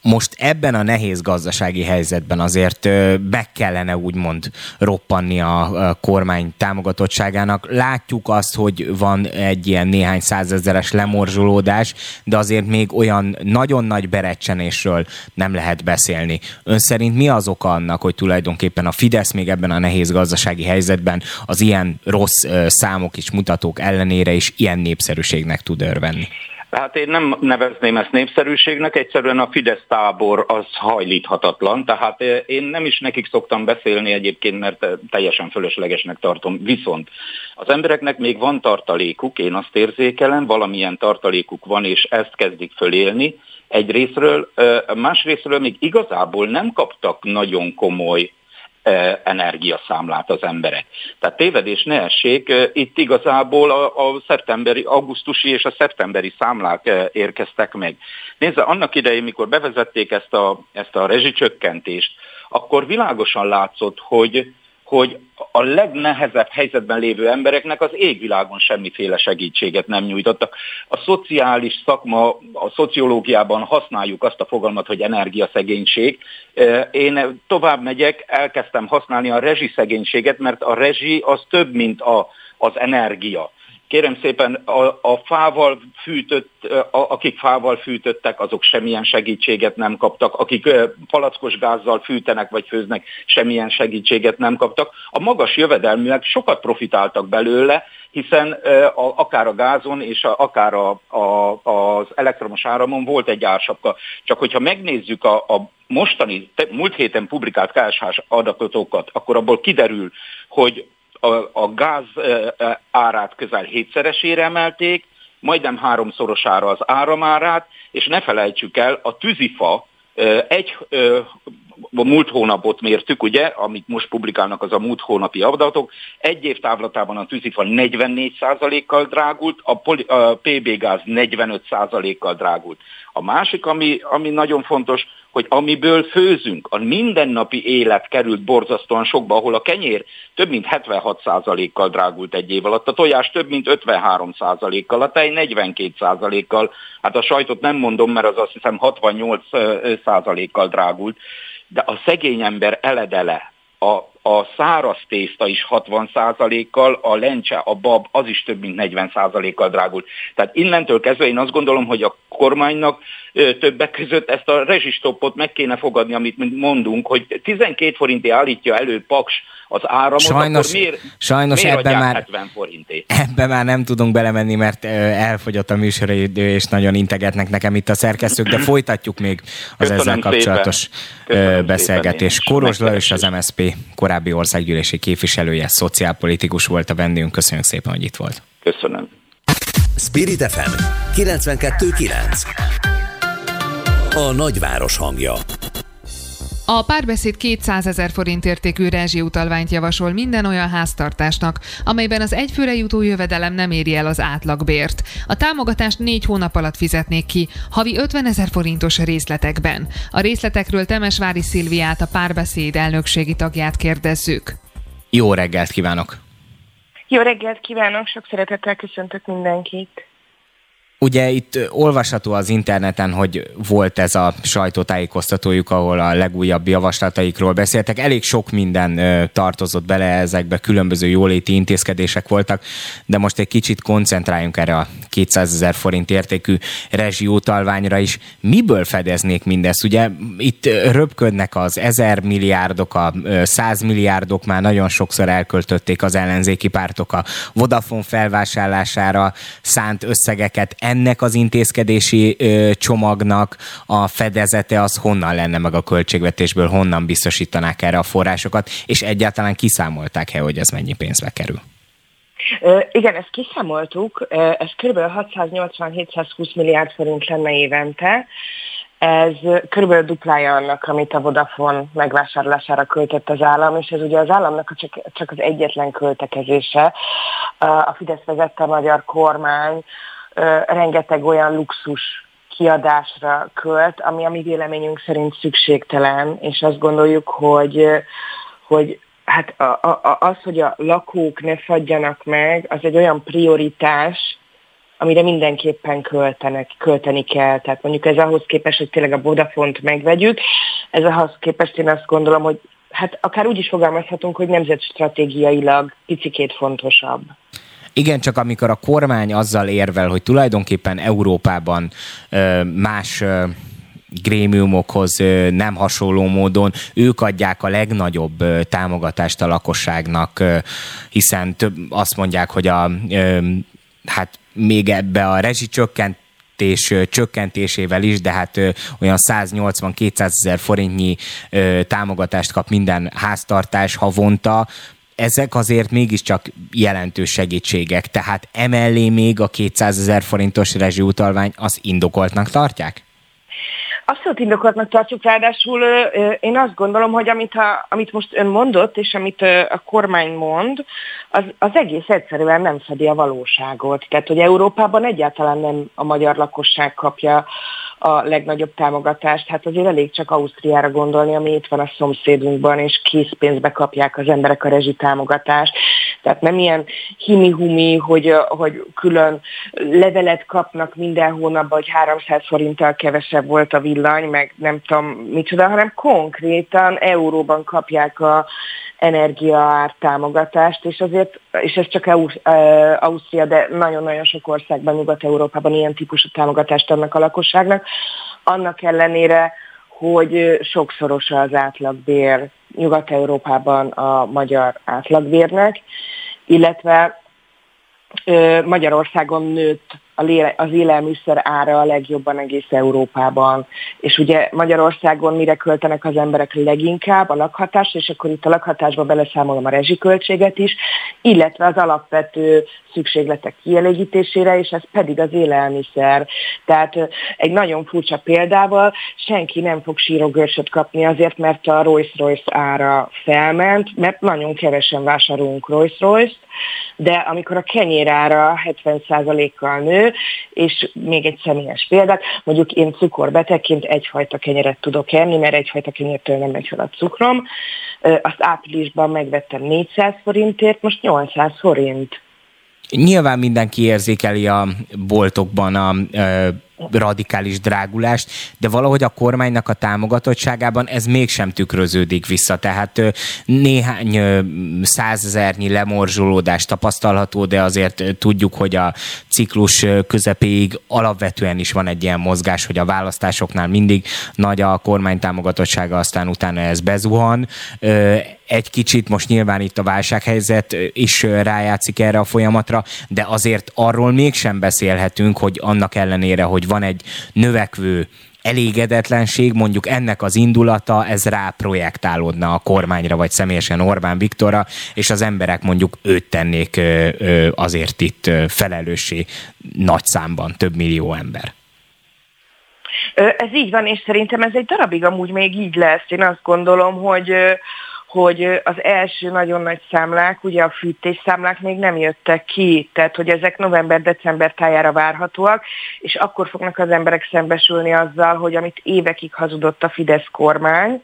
Most ebben a nehéz gazdasági helyzetben azért be kellene úgymond roppanni a kormány támogatottságának. Látjuk azt, hogy van egy ilyen néhány százezeres lemorzsolódás, de azért még olyan nagyon nagy berecsenésről nem lehet beszélni. Ön szerint mi az oka annak, hogy tulajdonképpen a Fidesz még ebben a nehéz gazdasági helyzetben az ilyen rossz számok és mutatók ellenére is ilyen népszerűségnek tud örvenni? Hát én nem nevezném ezt népszerűségnek, egyszerűen a Fidesz tábor az hajlíthatatlan, tehát én nem is nekik szoktam beszélni egyébként, mert teljesen fölöslegesnek tartom. Viszont az embereknek még van tartalékuk, én azt érzékelem, valamilyen tartalékuk van, és ezt kezdik fölélni, egy részről, másrésztről még igazából nem kaptak nagyon komoly energiaszámlát az emberek. Tehát tévedés ne essék, itt igazából a, a szeptemberi, augusztusi és a szeptemberi számlák érkeztek meg. Nézze, annak idején, mikor bevezették ezt a, ezt a rezsicsökkentést, akkor világosan látszott, hogy hogy a legnehezebb helyzetben lévő embereknek az égvilágon semmiféle segítséget nem nyújtottak. A szociális szakma, a szociológiában használjuk azt a fogalmat, hogy energiaszegénység. Én tovább megyek, elkezdtem használni a rezsiszegénységet, mert a rezsi az több, mint a, az energia kérem szépen, a, a fával fűtött, a, akik fával fűtöttek, azok semmilyen segítséget nem kaptak, akik palackos gázzal fűtenek vagy főznek, semmilyen segítséget nem kaptak. A magas jövedelműek sokat profitáltak belőle, hiszen a, akár a gázon és a, akár a, a, az elektromos áramon volt egy ársapka. Csak hogyha megnézzük a, a mostani, múlt héten publikált KSH adatokat, akkor abból kiderül, hogy a, a gáz árát közel hétszeresére emelték, majdnem háromszorosára az áramárát, és ne felejtsük el, a tűzifa egy a múlt hónapot mértük, ugye, amit most publikálnak az a múlt hónapi adatok, egy év távlatában a tűzifa 44%-kal drágult, a, poli, a PB gáz 45%-kal drágult. A másik, ami, ami nagyon fontos, hogy amiből főzünk, a mindennapi élet került borzasztóan sokba, ahol a kenyér több mint 76%-kal drágult egy év alatt, a tojás több mint 53%-kal, a tej 42%-kal, hát a sajtot nem mondom, mert az azt hiszem 68%-kal drágult, de a szegény ember eledele, a, a száraz tészta is 60%-kal, a lencse, a bab, az is több mint 40%-kal drágult. Tehát innentől kezdve én azt gondolom, hogy a kormánynak többek között ezt a rezsistoppot meg kéne fogadni, amit mondunk, hogy 12 forinti állítja elő Paks az áramot, sajnos, akkor miért, sajnos miért ebben már, 70 forinté? Ebben már nem tudunk belemenni, mert elfogyott a műsoridő, és nagyon integetnek nekem itt a szerkesztők, de [laughs] folytatjuk még az Köszönöm ezzel kapcsolatos beszélgetést. Koros Lajos az MSP korábbi országgyűlési képviselője, szociálpolitikus volt a vendégünk. Köszönjük szépen, hogy itt volt. Köszönöm. Spirit FM 92.9 A nagyváros hangja A párbeszéd 200 ezer forint értékű rezsiutalványt javasol minden olyan háztartásnak, amelyben az egyfőre jutó jövedelem nem éri el az átlagbért. A támogatást négy hónap alatt fizetnék ki, havi 50 ezer forintos részletekben. A részletekről Temesvári Szilviát, a párbeszéd elnökségi tagját kérdezzük. Jó reggelt kívánok! Jó reggelt kívánok, sok szeretettel köszöntök mindenkit! Ugye itt olvasható az interneten, hogy volt ez a sajtótájékoztatójuk, ahol a legújabb javaslataikról beszéltek. Elég sok minden tartozott bele ezekbe, különböző jóléti intézkedések voltak, de most egy kicsit koncentráljunk erre a 200 ezer forint értékű rezsiutalványra is. Miből fedeznék mindezt? Ugye itt röpködnek az ezer milliárdok, a száz milliárdok már nagyon sokszor elköltötték az ellenzéki pártok a Vodafone felvásárlására szánt összegeket ennek az intézkedési ö, csomagnak a fedezete az honnan lenne meg a költségvetésből, honnan biztosítanák erre a forrásokat, és egyáltalán kiszámolták-e, hogy ez mennyi pénzbe kerül? Igen, ezt kiszámoltuk, ez kb. 680-720 milliárd forint lenne évente, ez körülbelül duplája annak, amit a Vodafone megvásárlására költött az állam, és ez ugye az államnak csak, csak az egyetlen költekezése. A Fidesz vezette a magyar kormány rengeteg olyan luxus kiadásra költ, ami a mi véleményünk szerint szükségtelen, és azt gondoljuk, hogy, hogy hát a, a, az, hogy a lakók ne fagyjanak meg, az egy olyan prioritás, amire mindenképpen költenek, költeni kell. Tehát mondjuk ez ahhoz képest, hogy tényleg a Vodafont megvegyük, ez ahhoz képest én azt gondolom, hogy hát akár úgy is fogalmazhatunk, hogy nemzetstratégiailag picikét fontosabb. Igen, csak amikor a kormány azzal érvel, hogy tulajdonképpen Európában más grémiumokhoz nem hasonló módon ők adják a legnagyobb támogatást a lakosságnak, hiszen több, azt mondják, hogy a, hát még ebbe a rezsicsökkent csökkentésével is, de hát olyan 180-200 ezer forintnyi támogatást kap minden háztartás havonta, ezek azért mégiscsak jelentős segítségek, tehát emellé még a 200 ezer forintos rezsiutalvány az indokoltnak tartják? Abszolút indokoltnak tartjuk, ráadásul én azt gondolom, hogy amit, a, amit most ön mondott, és amit a kormány mond, az, az egész egyszerűen nem fedi a valóságot. Tehát, hogy Európában egyáltalán nem a magyar lakosság kapja a legnagyobb támogatást. Hát azért elég csak Ausztriára gondolni, ami itt van a szomszédunkban, és készpénzbe kapják az emberek a rezsitámogatást. Tehát nem ilyen himi-humi, hogy, hogy külön levelet kapnak minden hónapban, hogy 300 forinttal kevesebb volt a villany, meg nem tudom micsoda, hanem konkrétan euróban kapják a energiaár támogatást, és azért, és ez csak Ausztria, de nagyon-nagyon sok országban, Nyugat-Európában ilyen típusú támogatást adnak a lakosságnak, annak ellenére, hogy sokszoros az átlagbér Nyugat-Európában a magyar átlagbérnek, illetve Magyarországon nőtt az élelmiszer ára a legjobban egész Európában. És ugye Magyarországon mire költenek az emberek leginkább? A lakhatás, és akkor itt a lakhatásba beleszámolom a rezsiköltséget is, illetve az alapvető szükségletek kielégítésére, és ez pedig az élelmiszer. Tehát egy nagyon furcsa példával senki nem fog sírogörsöt kapni azért, mert a Rolls-Royce ára felment, mert nagyon kevesen vásárolunk Rolls-Royce-t, de amikor a kenyérára 70%-kal nő, és még egy személyes példát, mondjuk én cukorbetegként egyfajta kenyeret tudok enni, mert egyfajta kenyértől nem megy fel a cukrom, azt áprilisban megvettem 400 forintért, most 800 forint. Nyilván mindenki érzékeli a boltokban a radikális drágulást, de valahogy a kormánynak a támogatottságában ez mégsem tükröződik vissza. Tehát néhány százezernyi lemorzsolódás tapasztalható, de azért tudjuk, hogy a ciklus közepéig alapvetően is van egy ilyen mozgás, hogy a választásoknál mindig nagy a kormány támogatottsága, aztán utána ez bezuhan egy kicsit most nyilván itt a válsághelyzet is rájátszik erre a folyamatra, de azért arról mégsem beszélhetünk, hogy annak ellenére, hogy van egy növekvő elégedetlenség, mondjuk ennek az indulata, ez rá projektálódna a kormányra, vagy személyesen Orbán Viktorra, és az emberek mondjuk őt tennék azért itt felelőssé nagy számban, több millió ember. Ez így van, és szerintem ez egy darabig amúgy még így lesz. Én azt gondolom, hogy hogy az első nagyon nagy számlák, ugye a fűtésszámlák még nem jöttek ki, tehát hogy ezek november-december tájára várhatóak, és akkor fognak az emberek szembesülni azzal, hogy amit évekig hazudott a Fidesz kormány,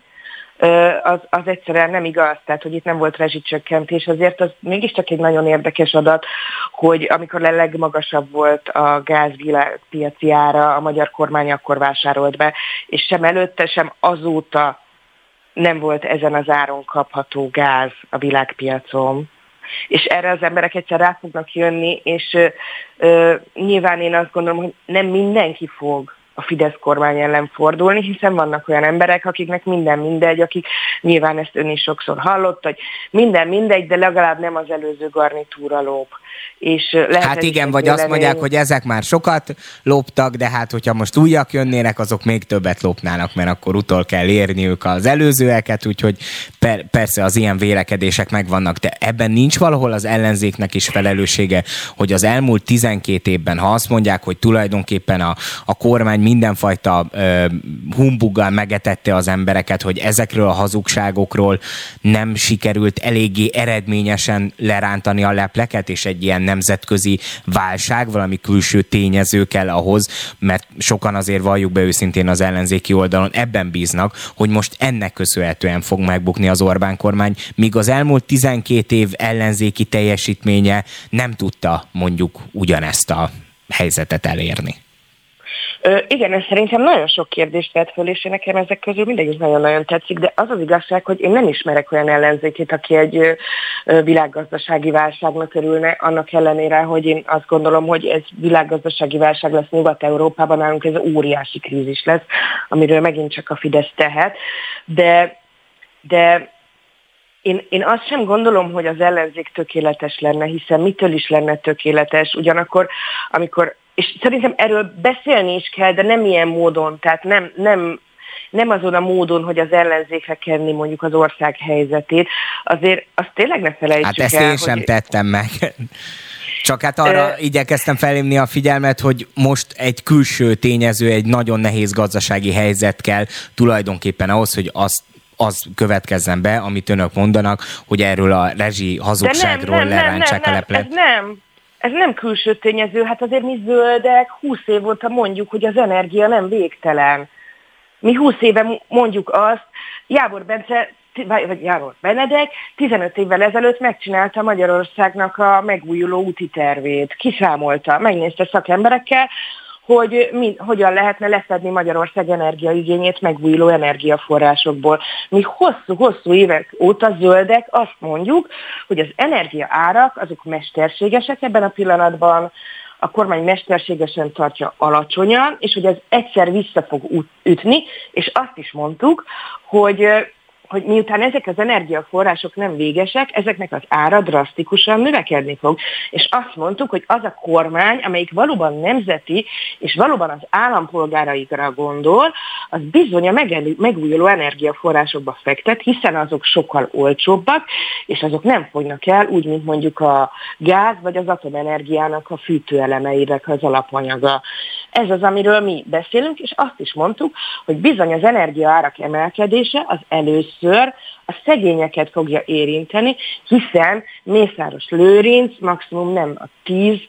az, az egyszerűen nem igaz, tehát hogy itt nem volt rezsicsökkentés, azért az mégiscsak egy nagyon érdekes adat, hogy amikor a legmagasabb volt a gázvilágpiaci ára, a magyar kormány akkor vásárolt be, és sem előtte, sem azóta nem volt ezen az áron kapható gáz a világpiacon. És erre az emberek egyszer rá fognak jönni, és ö, nyilván én azt gondolom, hogy nem mindenki fog a Fidesz kormány ellen fordulni, hiszen vannak olyan emberek, akiknek minden mindegy, akik nyilván ezt ön is sokszor hallott, hogy minden mindegy, de legalább nem az előző garnitúra lóp. És lehet hát igen, vagy azt mondják, hogy ezek már sokat loptak, de hát hogyha most újak jönnének, azok még többet lopnának, mert akkor utol kell érniük az előzőeket, úgyhogy per, persze az ilyen vélekedések megvannak, de ebben nincs valahol az ellenzéknek is felelőssége, hogy az elmúlt 12 évben, ha azt mondják, hogy tulajdonképpen a, a kormány mindenfajta ö, humbuggal megetette az embereket, hogy ezekről a hazugságokról nem sikerült eléggé eredményesen lerántani a lepleket, és egy ilyen nemzetközi válság, valami külső tényező kell ahhoz, mert sokan azért valljuk be őszintén az ellenzéki oldalon, ebben bíznak, hogy most ennek köszönhetően fog megbukni az Orbán kormány, míg az elmúlt 12 év ellenzéki teljesítménye nem tudta mondjuk ugyanezt a helyzetet elérni. Ö, igen, ez szerintem nagyon sok kérdést vett föl, és nekem ezek közül mindegyik nagyon-nagyon tetszik, de az az igazság, hogy én nem ismerek olyan ellenzékét, aki egy ö, világgazdasági válságnak örülne, annak ellenére, hogy én azt gondolom, hogy ez világgazdasági válság lesz Nyugat-Európában, nálunk ez óriási krízis lesz, amiről megint csak a Fidesz tehet, de, de én, én azt sem gondolom, hogy az ellenzék tökéletes lenne, hiszen mitől is lenne tökéletes. Ugyanakkor, amikor és szerintem erről beszélni is kell, de nem ilyen módon, tehát nem, nem, nem azon a módon, hogy az ellenzékre kenni mondjuk az ország helyzetét. Azért azt tényleg ne felejtsük Hát ezt el, én sem hogy... tettem meg. Csak hát arra Ö... igyekeztem felhívni a figyelmet, hogy most egy külső tényező, egy nagyon nehéz gazdasági helyzet kell tulajdonképpen ahhoz, hogy azt az következzen be, amit önök mondanak, hogy erről a rezsi hazugságról lerántsák a leplet. Ez nem, ez nem külső tényező, hát azért mi zöldek 20 év óta mondjuk, hogy az energia nem végtelen. Mi 20 éve mondjuk azt, Jábor Bence, vagy Jábor Benedek 15 évvel ezelőtt megcsinálta Magyarországnak a megújuló úti tervét. Kiszámolta, megnézte szakemberekkel, hogy mi, hogyan lehetne leszedni Magyarország energiaigényét megújuló energiaforrásokból. Mi hosszú-hosszú évek óta zöldek azt mondjuk, hogy az energia árak azok mesterségesek ebben a pillanatban, a kormány mesterségesen tartja alacsonyan, és hogy ez egyszer vissza fog ütni, és azt is mondtuk, hogy hogy miután ezek az energiaforrások nem végesek, ezeknek az ára drasztikusan növekedni fog. És azt mondtuk, hogy az a kormány, amelyik valóban nemzeti, és valóban az állampolgáraikra gondol, az bizony a megújuló energiaforrásokba fektet, hiszen azok sokkal olcsóbbak, és azok nem fognak el úgy, mint mondjuk a gáz vagy az atomenergiának a fűtőelemeinek az alapanyaga. Ez az, amiről mi beszélünk, és azt is mondtuk, hogy bizony az energiaárak emelkedése az először a szegényeket fogja érinteni, hiszen Mészáros Lőrinc maximum nem a 10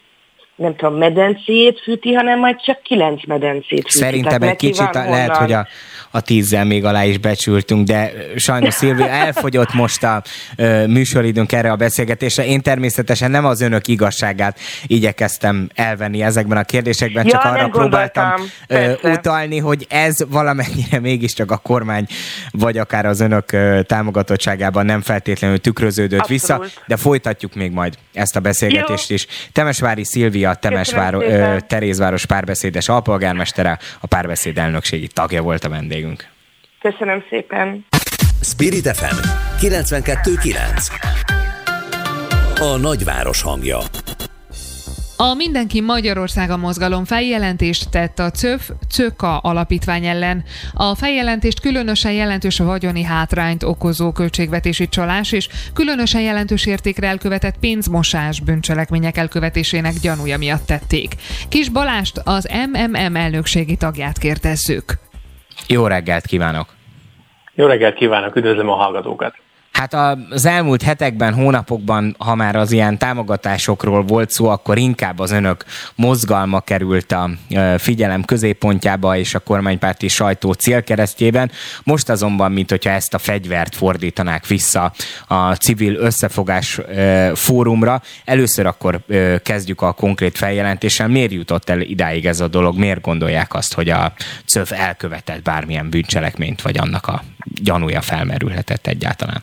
nem tudom, medencét fűti, hanem majd csak kilenc medencét fűti. Szerintem egy kicsit lehet, hogy a, a tízzel még alá is becsültünk, de sajnos Szilvi, [laughs] elfogyott most a ö, műsoridőnk erre a beszélgetésre. Én természetesen nem az önök igazságát igyekeztem elvenni ezekben a kérdésekben, ja, csak arra próbáltam ö, utalni, hogy ez valamennyire mégiscsak a kormány, vagy akár az önök ö, támogatottságában nem feltétlenül tükröződött Abszolút. vissza, de folytatjuk még majd ezt a beszélgetést Jó. is. Temesvári Szilvia, Temesváro, ö, Terézváros párbeszédes alpolgármestere, a párbeszéd elnökségi tagja volt a vendég vendégünk. Köszönöm szépen. Spirit FM 92.9 A nagyváros hangja A Mindenki Magyarországa mozgalom feljelentést tett a CÖF CÖKA alapítvány ellen. A feljelentést különösen jelentős vagyoni hátrányt okozó költségvetési csalás és különösen jelentős értékre elkövetett pénzmosás bűncselekmények elkövetésének gyanúja miatt tették. Kis Balást, az MMM elnökségi tagját kérdezzük. Jó reggelt kívánok! Jó reggelt kívánok, üdvözlöm a hallgatókat! Hát az elmúlt hetekben, hónapokban, ha már az ilyen támogatásokról volt szó, akkor inkább az önök mozgalma került a figyelem középpontjába és a kormánypárti sajtó célkeresztjében. Most azonban, mint hogyha ezt a fegyvert fordítanák vissza a civil összefogás fórumra. Először akkor kezdjük a konkrét feljelentéssel. Miért jutott el idáig ez a dolog? Miért gondolják azt, hogy a CÖF elkövetett bármilyen bűncselekményt, vagy annak a gyanúja felmerülhetett egyáltalán?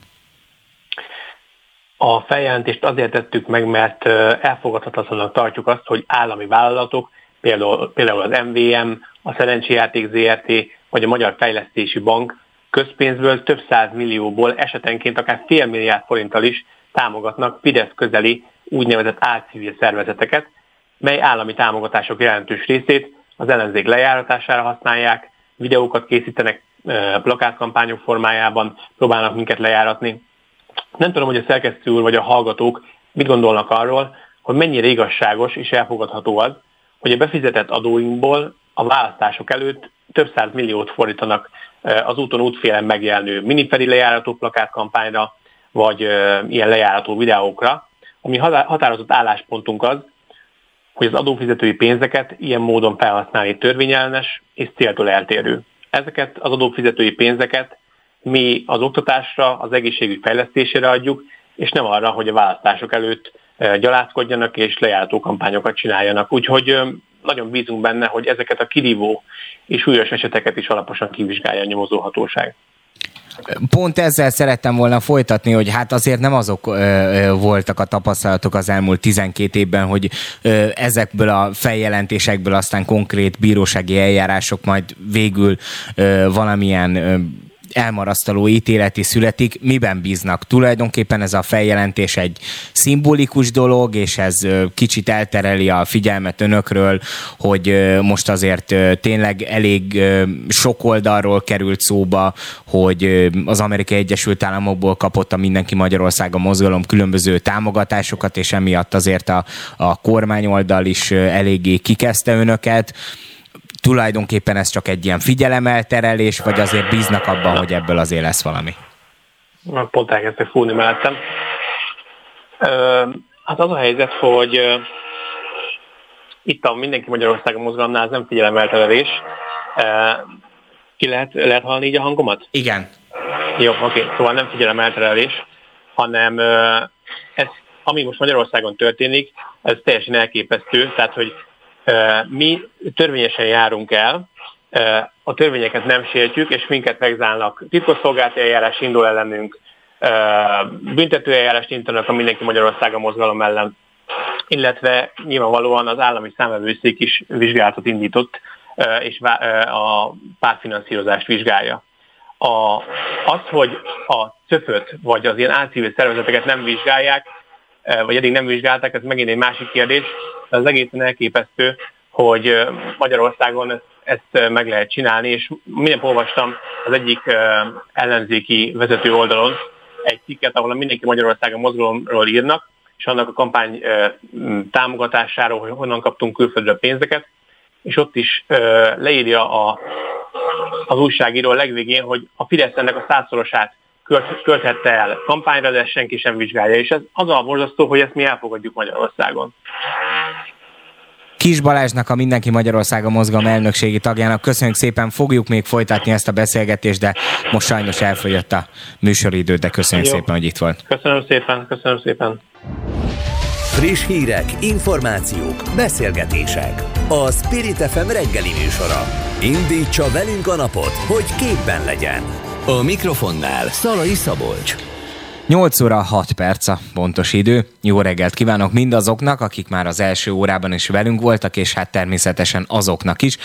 A feljelentést azért tettük meg, mert elfogadhatatlanak tartjuk azt, hogy állami vállalatok, például, például az MVM, a Szerencséjáték ZRT vagy a Magyar Fejlesztési Bank közpénzből több száz millióból esetenként akár fél milliárd forinttal is támogatnak Fidesz közeli úgynevezett álcivil szervezeteket, mely állami támogatások jelentős részét az ellenzék lejáratására használják, videókat készítenek plakátkampányok formájában, próbálnak minket lejáratni, nem tudom, hogy a szerkesztő úr vagy a hallgatók mit gondolnak arról, hogy mennyire igazságos és elfogadható az, hogy a befizetett adóinkból a választások előtt több száz milliót fordítanak eh, az úton útfélen megjelenő miniferi lejárató plakátkampányra, vagy eh, ilyen lejárató videókra, ami határozott álláspontunk az, hogy az adófizetői pénzeket ilyen módon felhasználni törvényellenes és céltól eltérő. Ezeket az adófizetői pénzeket mi az oktatásra, az egészségügy fejlesztésére adjuk, és nem arra, hogy a választások előtt gyalázkodjanak és lejártó kampányokat csináljanak. Úgyhogy nagyon bízunk benne, hogy ezeket a kirívó és súlyos eseteket is alaposan kivizsgálja a nyomozóhatóság. Pont ezzel szerettem volna folytatni, hogy hát azért nem azok ö, voltak a tapasztalatok az elmúlt 12 évben, hogy ö, ezekből a feljelentésekből aztán konkrét bírósági eljárások majd végül ö, valamilyen ö, elmarasztaló ítéleti születik, miben bíznak? Tulajdonképpen ez a feljelentés egy szimbolikus dolog, és ez kicsit eltereli a figyelmet önökről, hogy most azért tényleg elég sok oldalról került szóba, hogy az Amerikai Egyesült Államokból kapott a Mindenki Magyarország a mozgalom különböző támogatásokat, és emiatt azért a, a kormányoldal is eléggé kikezdte önöket tulajdonképpen ez csak egy ilyen figyelemelterelés, vagy azért bíznak abban, hogy ebből azért lesz valami? Pont elkezdtek fúrni mellettem. Hát az a helyzet, hogy itt a Mindenki Magyarországon mozgalomnál ez nem figyelemelterelés. Ki lehet, lehet hallani így a hangomat? Igen. Jó, oké. Szóval nem figyelemelterelés, hanem ez, ami most Magyarországon történik, ez teljesen elképesztő. Tehát, hogy mi törvényesen járunk el, a törvényeket nem sértjük, és minket megzálnak. Titkosszolgálati eljárás indul ellenünk, büntetőeljárást indítanak a Mindenki Magyarországa mozgalom ellen, illetve nyilvánvalóan az állami számvevőszék is vizsgálatot indított, és a pártfinanszírozást vizsgálja. A, az, hogy a cöföt vagy az ilyen álcivil szervezeteket nem vizsgálják, vagy eddig nem vizsgálták, ez megint egy másik kérdés, de az egészen elképesztő, hogy Magyarországon ezt, ezt meg lehet csinálni, és minden olvastam az egyik ellenzéki vezető oldalon egy cikket, ahol mindenki Magyarországon mozgalomról írnak, és annak a kampány támogatásáról, hogy honnan kaptunk külföldre pénzeket, és ott is leírja a, az újságíró a legvégén, hogy a Fidesz ennek a százszorosát költhette el kampányra, de senki sem vizsgálja. És ez az a borzasztó, hogy ezt mi elfogadjuk Magyarországon. Kis Balázsnak, a Mindenki Magyarországa mozgalom elnökségi tagjának köszönjük szépen, fogjuk még folytatni ezt a beszélgetést, de most sajnos elfogyott a műsoridő, de köszönjük Jó. szépen, hogy itt volt. Köszönöm szépen, köszönöm szépen. Friss hírek, információk, beszélgetések. A Spirit FM reggeli műsora. Indítsa velünk a napot, hogy képben legyen. A mikrofonnál Szalai Szabolcs. 8 óra 6 perc a pontos idő. Jó reggelt kívánok mindazoknak, akik már az első órában is velünk voltak, és hát természetesen azoknak is,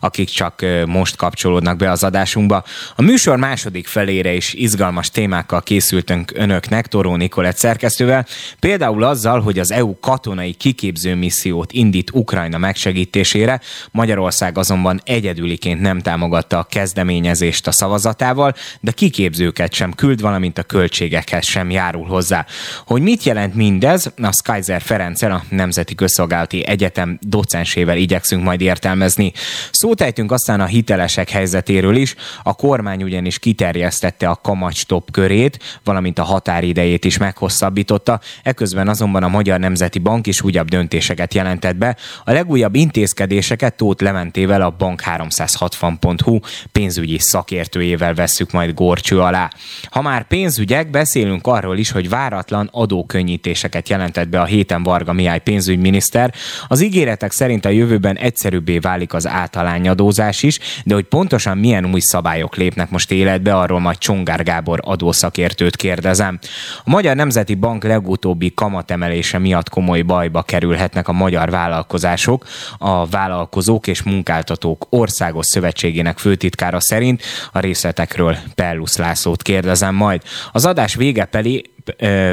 akik csak most kapcsolódnak be az adásunkba. A műsor második felére is izgalmas témákkal készültünk önöknek, Toró Nikolett szerkesztővel, például azzal, hogy az EU katonai kiképző missziót indít Ukrajna megsegítésére, Magyarország azonban egyedüliként nem támogatta a kezdeményezést a szavazatával, de kiképzőket sem küld, valamint a költségekhez sem járul hozzá. Hogy mit jelent mindez, a Skyzer Ferenccel, a Nemzeti Közszolgálati Egyetem docensével igyekszünk majd értelmezni. Szót ejtünk aztán a hitelesek helyzetéről is, a kormány ugyanis kiterjesztette a kamatstop körét, valamint a határidejét is meghosszabbította, eközben azonban a Magyar Nemzeti Bank is újabb döntéseket jelentett be. A legújabb intézkedéseket Tóth Leventével a bank360.hu pénzügyi szakértőjével vesszük majd gorcső alá. Ha már pénzügyek, beszélünk beszélünk arról is, hogy váratlan adókönnyítéseket jelentett be a héten Varga Mihály pénzügyminiszter. Az ígéretek szerint a jövőben egyszerűbbé válik az általányadózás is, de hogy pontosan milyen új szabályok lépnek most életbe, arról majd Csongár Gábor adószakértőt kérdezem. A Magyar Nemzeti Bank legutóbbi kamatemelése miatt komoly bajba kerülhetnek a magyar vállalkozások. A Vállalkozók és Munkáltatók Országos Szövetségének főtitkára szerint a részletekről Pellus Lászlót kérdezem majd. Az adás vége felé,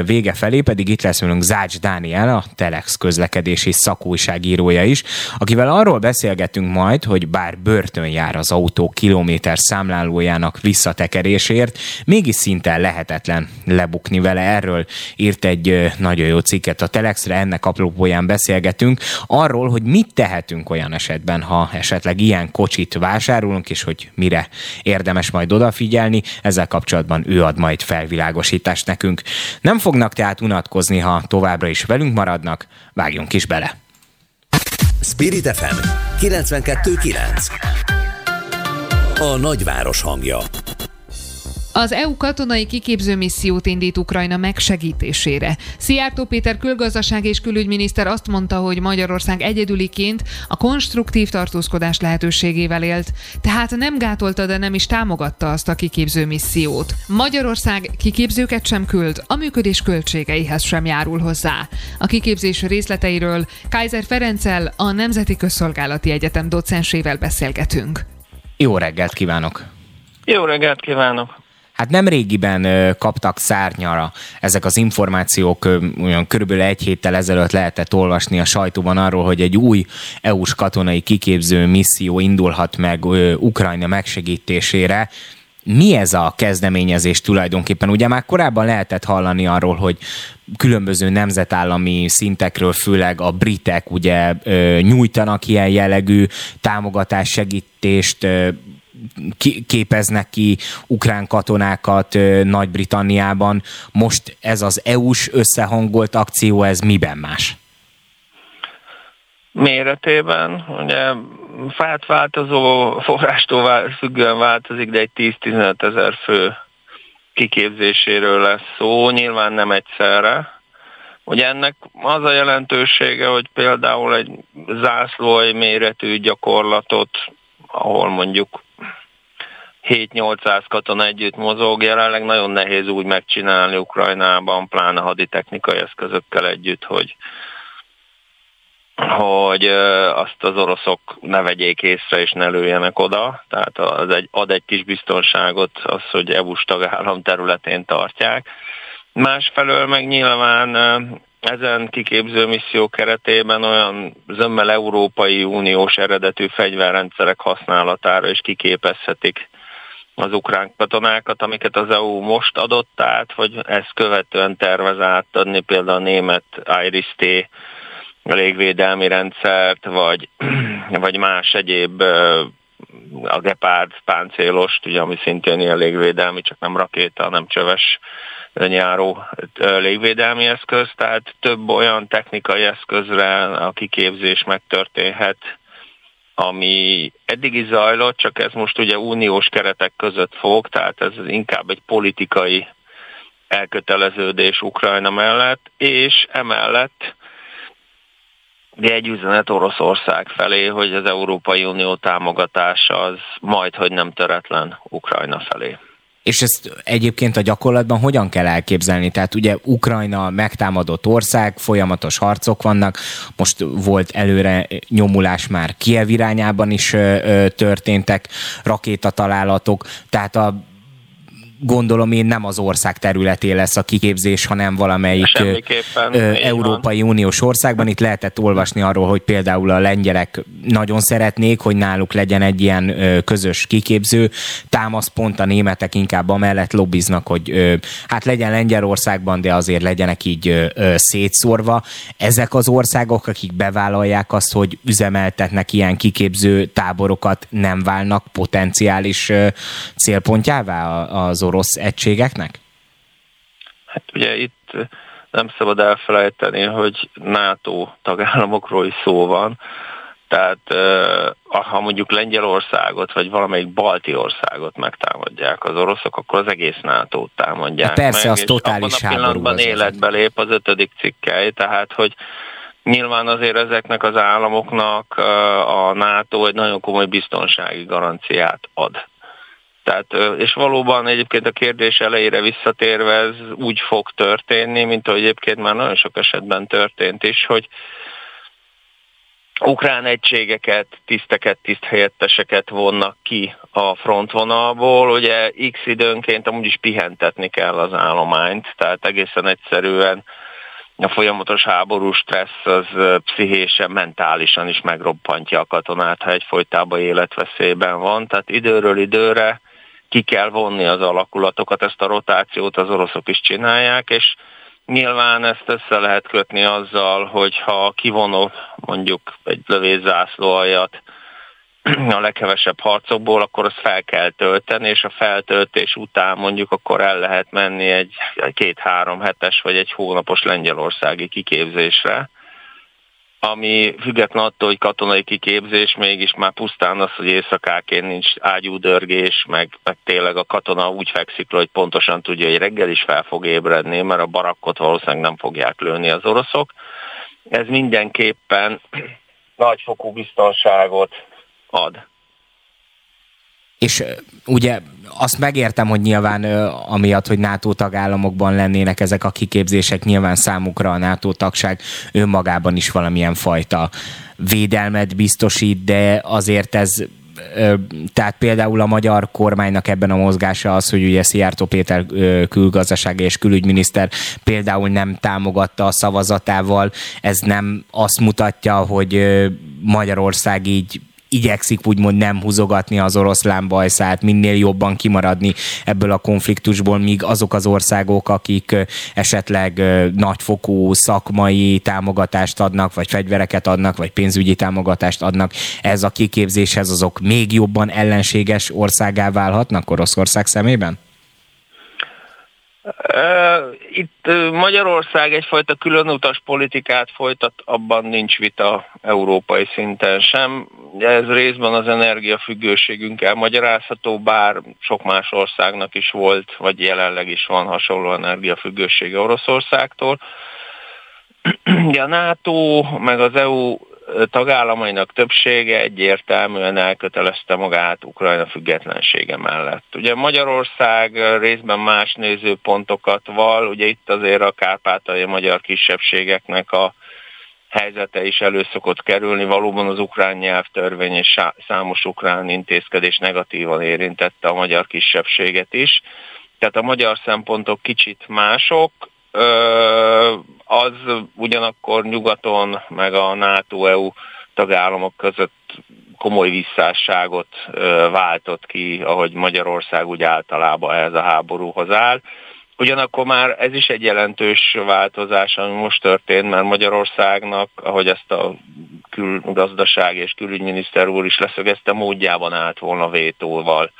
vége felé pedig itt lesz velünk Zács Dániel, a Telex közlekedési szakújságírója is, akivel arról beszélgetünk majd, hogy bár börtön jár az autó kilométer számlálójának visszatekerésért, mégis szinte lehetetlen lebukni vele. Erről írt egy nagyon jó cikket a Telexre, ennek apropóján beszélgetünk arról, hogy mit tehetünk olyan esetben, ha esetleg ilyen kocsit vásárolunk, és hogy mire érdemes majd odafigyelni. Ezzel kapcsolatban ő ad majd felvilágosítást nekünk. Nem fognak tehát unatkozni, ha továbbra is velünk maradnak, vágjunk is bele. Spirit FM 92.9 A nagyváros hangja az EU katonai kiképző missziót indít Ukrajna megsegítésére. Szijjártó Péter külgazdaság és külügyminiszter azt mondta, hogy Magyarország egyedüliként a konstruktív tartózkodás lehetőségével élt, tehát nem gátolta, de nem is támogatta azt a kiképző missziót. Magyarország kiképzőket sem küld, a működés költségeihez sem járul hozzá. A kiképzés részleteiről Kaiser Ferenccel, a Nemzeti Közszolgálati Egyetem docensével beszélgetünk. Jó reggelt kívánok! Jó reggelt kívánok! Hát nem régiben kaptak szárnyara ezek az információk, olyan körülbelül egy héttel ezelőtt lehetett olvasni a sajtóban arról, hogy egy új EU-s katonai kiképző misszió indulhat meg Ukrajna megsegítésére. Mi ez a kezdeményezés tulajdonképpen? Ugye már korábban lehetett hallani arról, hogy különböző nemzetállami szintekről, főleg a britek ugye nyújtanak ilyen jellegű támogatás, segítést, képeznek ki ukrán katonákat Nagy-Britanniában. Most ez az EU-s összehangolt akció, ez miben más? Méretében, ugye fát változó forrástól függően változik, de egy 10-15 ezer fő kiképzéséről lesz szó, nyilván nem egyszerre. Ugye ennek az a jelentősége, hogy például egy zászlói méretű gyakorlatot, ahol mondjuk 7-800 katona együtt mozog, jelenleg nagyon nehéz úgy megcsinálni Ukrajnában, pláne haditechnikai eszközökkel együtt, hogy, hogy azt az oroszok ne vegyék észre és ne lőjenek oda. Tehát az egy, ad egy kis biztonságot az, hogy EU-s tagállam területén tartják. Másfelől meg nyilván ezen kiképző misszió keretében olyan zömmel Európai Uniós eredetű fegyverrendszerek használatára is kiképezhetik az ukrán katonákat, amiket az EU most adott át, vagy ezt követően tervez átadni például a német IRIS-T légvédelmi rendszert, vagy, [clears throat] vagy más egyéb a Gepard páncélost, ugye, ami szintén ilyen légvédelmi, csak nem rakéta, nem csöves nyáró légvédelmi eszköz, tehát több olyan technikai eszközre a kiképzés megtörténhet, ami eddig is zajlott, csak ez most ugye uniós keretek között fog, tehát ez inkább egy politikai elköteleződés Ukrajna mellett, és emellett egy üzenet Oroszország felé, hogy az Európai Unió támogatása az majd, hogy nem töretlen Ukrajna felé. És ezt egyébként a gyakorlatban hogyan kell elképzelni? Tehát ugye Ukrajna megtámadott ország, folyamatos harcok vannak, most volt előre nyomulás már Kiev irányában is történtek rakétatalálatok, tehát a gondolom én nem az ország területén lesz a kiképzés, hanem valamelyik Európai van. Uniós országban. Itt lehetett olvasni arról, hogy például a lengyelek nagyon szeretnék, hogy náluk legyen egy ilyen közös kiképző támaszpont, a németek inkább amellett lobbiznak, hogy hát legyen Lengyelországban, de azért legyenek így szétszórva. Ezek az országok, akik bevállalják azt, hogy üzemeltetnek ilyen kiképző táborokat, nem válnak potenciális célpontjává az orosz egységeknek? Hát ugye itt nem szabad elfelejteni, hogy NATO tagállamokról is szó van, tehát ha mondjuk Lengyelországot, vagy valamelyik balti országot megtámadják az oroszok, akkor az egész NATO-t támadják De persze, meg, az totális abban a pillanatban életbe lép az ötödik cikkely, tehát hogy Nyilván azért ezeknek az államoknak a NATO egy nagyon komoly biztonsági garanciát ad. Tehát, és valóban egyébként a kérdés elejére visszatérve ez úgy fog történni, mint ahogy egyébként már nagyon sok esetben történt is, hogy ukrán egységeket, tiszteket, tiszthelyetteseket vonnak ki a frontvonalból. Ugye x időnként amúgy is pihentetni kell az állományt, tehát egészen egyszerűen a folyamatos háború stressz az pszichésen, mentálisan is megroppantja a katonát, ha egyfolytában életveszélyben van. Tehát időről időre ki kell vonni az alakulatokat, ezt a rotációt az oroszok is csinálják, és nyilván ezt össze lehet kötni azzal, hogy ha kivonul mondjuk egy lövészászló aljat a leghevesebb harcokból, akkor azt fel kell tölteni, és a feltöltés után mondjuk akkor el lehet menni egy két-három hetes vagy egy hónapos lengyelországi kiképzésre ami független attól, hogy katonai kiképzés, mégis már pusztán az, hogy éjszakáként nincs ágyúdörgés, meg, meg tényleg a katona úgy fekszik hogy pontosan tudja, hogy reggel is fel fog ébredni, mert a barakkot valószínűleg nem fogják lőni az oroszok. Ez mindenképpen [clears throat] nagyfokú biztonságot ad. És ugye azt megértem, hogy nyilván amiatt, hogy NATO tagállamokban lennének ezek a kiképzések, nyilván számukra a NATO tagság önmagában is valamilyen fajta védelmet biztosít, de azért ez tehát például a magyar kormánynak ebben a mozgása az, hogy ugye Szijjártó Péter külgazdasági és külügyminiszter például nem támogatta a szavazatával, ez nem azt mutatja, hogy Magyarország így igyekszik úgymond nem húzogatni az oroszlán bajszát, minél jobban kimaradni ebből a konfliktusból, míg azok az országok, akik esetleg nagyfokú szakmai támogatást adnak, vagy fegyvereket adnak, vagy pénzügyi támogatást adnak, ez a kiképzéshez azok még jobban ellenséges országá válhatnak Oroszország szemében? Itt Magyarország egyfajta különutas politikát folytat, abban nincs vita európai szinten sem. Ez részben az energiafüggőségünk elmagyarázható, bár sok más országnak is volt, vagy jelenleg is van hasonló energiafüggősége Oroszországtól. [clears throat] a NATO meg az EU tagállamainak többsége egyértelműen elkötelezte magát Ukrajna függetlensége mellett. Ugye Magyarország részben más nézőpontokat val, ugye itt azért a kárpátai magyar kisebbségeknek a helyzete is elő szokott kerülni. Valóban az ukrán nyelvtörvény és számos ukrán intézkedés negatívan érintette a magyar kisebbséget is. Tehát a magyar szempontok kicsit mások, az ugyanakkor nyugaton, meg a NATO-EU tagállamok között komoly visszásságot váltott ki, ahogy Magyarország úgy általában ehhez a háborúhoz áll. Ugyanakkor már ez is egy jelentős változás, ami most történt, mert Magyarországnak, ahogy ezt a külgazdaság és külügyminiszter úr is leszögezte, módjában állt volna vétóval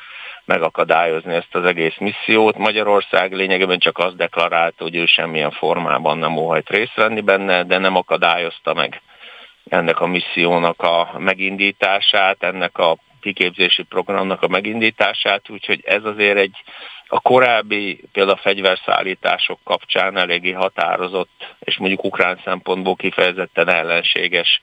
megakadályozni ezt az egész missziót. Magyarország lényegében csak azt deklarálta, hogy ő semmilyen formában nem óhajt részt venni benne, de nem akadályozta meg ennek a missziónak a megindítását, ennek a kiképzési programnak a megindítását, úgyhogy ez azért egy a korábbi például a fegyverszállítások kapcsán eléggé határozott, és mondjuk ukrán szempontból kifejezetten ellenséges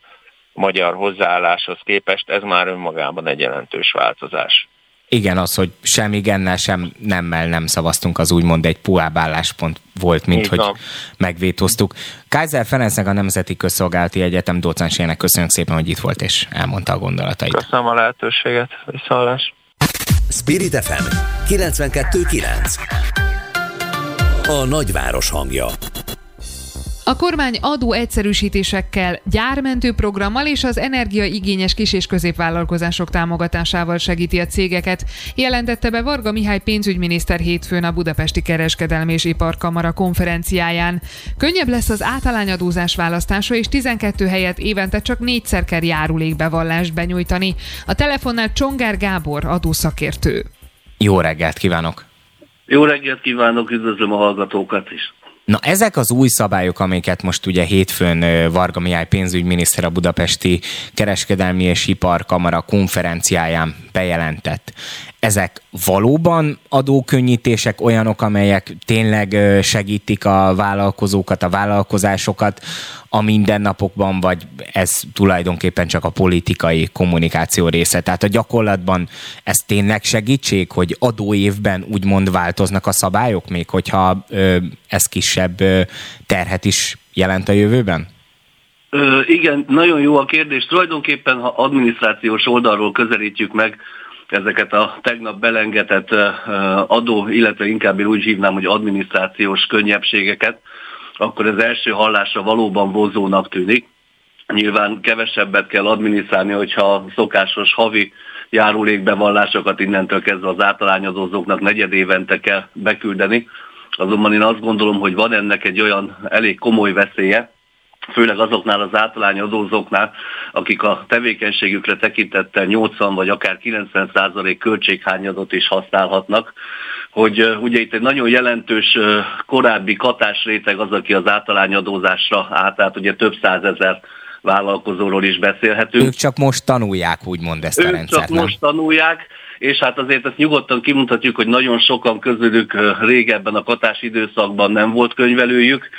magyar hozzáálláshoz képest ez már önmagában egy jelentős változás. Igen, az, hogy sem igennel, sem nemmel nem szavaztunk, az úgymond egy puhább álláspont volt, mint Így hogy van. megvétóztuk. Kaiser Ferencnek a Nemzeti Közszolgálati Egyetem docensének köszönjük szépen, hogy itt volt és elmondta a gondolatait. Köszönöm a lehetőséget, viszontlás. Spirit FM 92.9 A nagyváros hangja a kormány adó egyszerűsítésekkel, gyármentő programmal és az energiaigényes kis- és középvállalkozások támogatásával segíti a cégeket, jelentette be Varga Mihály pénzügyminiszter hétfőn a Budapesti Kereskedelmi és Iparkamara konferenciáján. Könnyebb lesz az általányadózás választása, és 12 helyet évente csak négyszer kell járulékbevallást benyújtani. A telefonnál Csongár Gábor adószakértő. Jó reggelt kívánok! Jó reggelt kívánok, üdvözlöm a hallgatókat is! Na ezek az új szabályok, amiket most ugye hétfőn Varga Mihály pénzügyminiszter a Budapesti Kereskedelmi és Iparkamara konferenciáján bejelentett, ezek valóban adókönnyítések olyanok, amelyek tényleg segítik a vállalkozókat, a vállalkozásokat a mindennapokban, vagy ez tulajdonképpen csak a politikai kommunikáció része? Tehát a gyakorlatban ez tényleg segítség, hogy adóévben úgymond változnak a szabályok, még hogyha ez kisebb terhet is jelent a jövőben? Ö, igen, nagyon jó a kérdés. Tulajdonképpen, ha adminisztrációs oldalról közelítjük meg ezeket a tegnap belengetett adó, illetve inkább én úgy hívnám, hogy adminisztrációs könnyebbségeket, akkor az első hallásra valóban vonzónak tűnik. Nyilván kevesebbet kell adminisztrálni, hogyha a szokásos havi járulékbevallásokat innentől kezdve az általányadózóknak negyed évente kell beküldeni. Azonban én azt gondolom, hogy van ennek egy olyan elég komoly veszélye, főleg azoknál az általány adózóknál, akik a tevékenységükre tekintettel 80 vagy akár 90 százalék költséghányadot is használhatnak, hogy ugye itt egy nagyon jelentős korábbi katásréteg az, aki az általányadózásra átállt, ugye több százezer vállalkozóról is beszélhetünk. Ők csak most tanulják, úgymond ezt ők a rendszert, csak nem? most tanulják, és hát azért ezt nyugodtan kimutatjuk, hogy nagyon sokan közülük régebben a katás időszakban nem volt könyvelőjük,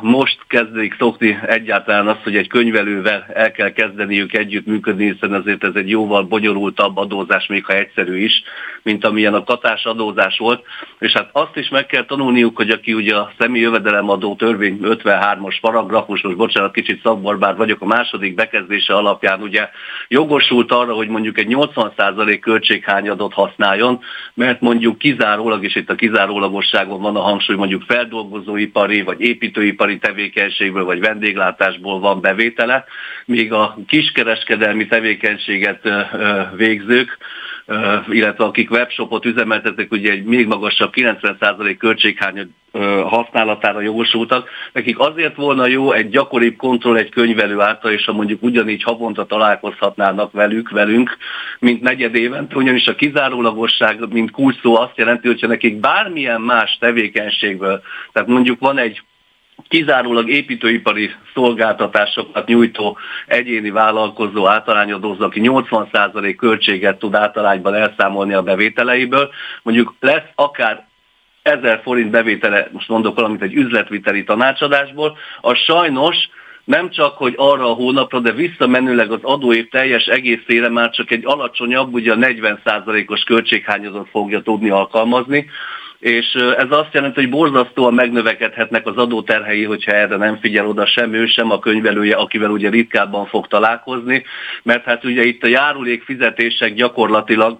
most kezdik szokni egyáltalán azt, hogy egy könyvelővel el kell kezdeniük együttműködni, hiszen azért ez egy jóval bonyolultabb adózás, még ha egyszerű is, mint amilyen a katás adózás volt. És hát azt is meg kell tanulniuk, hogy aki ugye a személy jövedelemadó törvény 53-as paragrafus, most bocsánat, kicsit szakbarbár vagyok, a második bekezdése alapján ugye jogosult arra, hogy mondjuk egy 80% költséghányadot használjon, mert mondjuk kizárólag, és itt a kizárólagosságon van a hangsúly, mondjuk feldolgozóipari vagy építő építőipari tevékenységből vagy vendéglátásból van bevétele, míg a kiskereskedelmi tevékenységet végzők, illetve akik webshopot üzemeltetek, ugye egy még magasabb 90% költséghány használatára jogosultak. Nekik azért volna jó egy gyakoribb kontroll egy könyvelő által, és ha mondjuk ugyanígy havonta találkozhatnának velük, velünk, mint negyed évente, ugyanis a kizárólagosság, mint kulcs szó azt jelenti, hogyha nekik bármilyen más tevékenységből, tehát mondjuk van egy kizárólag építőipari szolgáltatásokat nyújtó egyéni vállalkozó általányadózó, aki 80% költséget tud általányban elszámolni a bevételeiből, mondjuk lesz akár 1000 forint bevétele, most mondok valamit egy üzletviteli tanácsadásból, az sajnos nem csak, hogy arra a hónapra, de visszamenőleg az adóév teljes egészére már csak egy alacsonyabb, ugye a 40%-os költséghányadot fogja tudni alkalmazni, és ez azt jelenti, hogy borzasztóan megnövekedhetnek az adóterhei, hogyha erre nem figyel oda sem ő, sem a könyvelője, akivel ugye ritkábban fog találkozni, mert hát ugye itt a járulék fizetések gyakorlatilag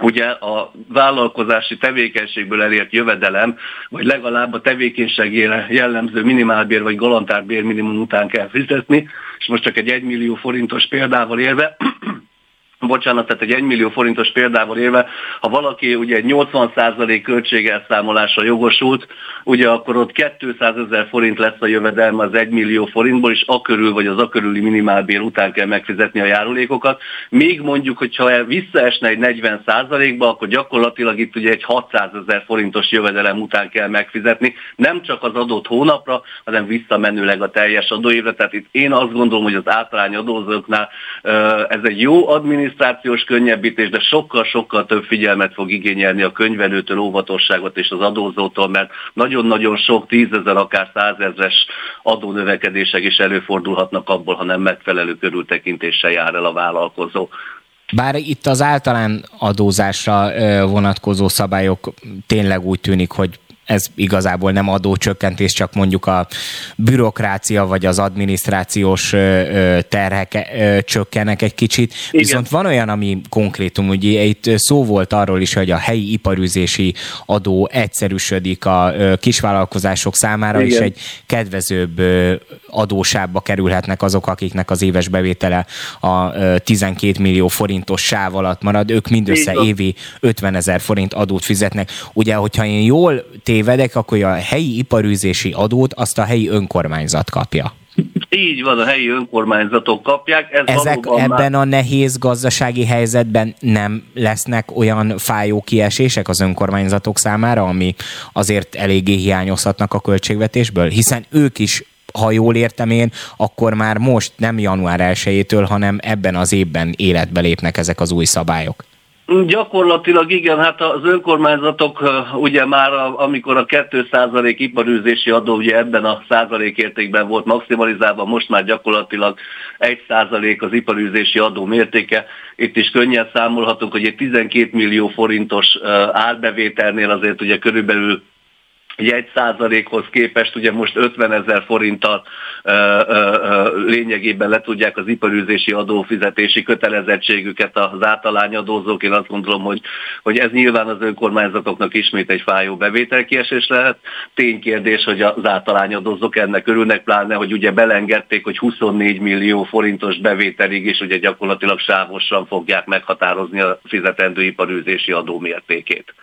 ugye a vállalkozási tevékenységből elért jövedelem, vagy legalább a tevékenységére jellemző minimálbér vagy galantárbér minimum után kell fizetni, és most csak egy 1 millió forintos példával érve, [clears throat] bocsánat, tehát egy 1 millió forintos példával élve, ha valaki ugye egy 80% költségelszámolásra jogosult, ugye akkor ott 200 ezer forint lesz a jövedelme az 1 millió forintból, és akörül vagy az akörüli minimálbér után kell megfizetni a járulékokat. Még mondjuk, hogyha visszaesne egy 40%-ba, akkor gyakorlatilag itt ugye egy 600 ezer forintos jövedelem után kell megfizetni, nem csak az adott hónapra, hanem visszamenőleg a teljes adóévre. Tehát itt én azt gondolom, hogy az általány adózóknál ez egy jó adminisztráció, adminisztrációs könnyebbítés, de sokkal-sokkal több figyelmet fog igényelni a könyvelőtől, óvatosságot és az adózótól, mert nagyon-nagyon sok tízezer, akár százezres adónövekedések is előfordulhatnak abból, ha nem megfelelő körültekintéssel jár el a vállalkozó. Bár itt az általán adózásra vonatkozó szabályok tényleg úgy tűnik, hogy ez igazából nem adócsökkentés, csak mondjuk a bürokrácia vagy az adminisztrációs terhek csökkenek egy kicsit. Igen. Viszont van olyan, ami konkrétum, ugye itt szó volt arról is, hogy a helyi iparűzési adó egyszerűsödik a kisvállalkozások számára, Igen. és egy kedvezőbb adósába kerülhetnek azok, akiknek az éves bevétele a 12 millió forintos sáv alatt marad, ők mindössze évi 50 ezer forint adót fizetnek. Ugye, hogyha én jól té tévedek, akkor a helyi iparűzési adót azt a helyi önkormányzat kapja. Így van, a helyi önkormányzatok kapják. Ez Ezek ebben már... a nehéz gazdasági helyzetben nem lesznek olyan fájó kiesések az önkormányzatok számára, ami azért eléggé hiányozhatnak a költségvetésből, hiszen ők is ha jól értem én, akkor már most nem január 1-től, hanem ebben az évben életbe lépnek ezek az új szabályok. Gyakorlatilag igen, hát az önkormányzatok ugye már amikor a 2% iparűzési adó ugye ebben a százalékértékben volt maximalizálva, most már gyakorlatilag 1% az iparűzési adó mértéke. Itt is könnyen számolhatunk, hogy egy 12 millió forintos árbevételnél azért ugye körülbelül egy százalékhoz képest ugye most 50 ezer forinttal ö, ö, ö, lényegében le tudják az iparűzési adófizetési kötelezettségüket az általányadózók. Én azt gondolom, hogy, hogy ez nyilván az önkormányzatoknak ismét egy fájó bevételkiesés lehet. Ténykérdés, hogy az általányadózók ennek örülnek, pláne, hogy ugye belengedték, hogy 24 millió forintos bevételig is ugye gyakorlatilag sávosan fogják meghatározni a fizetendő iparűzési adó mértékét.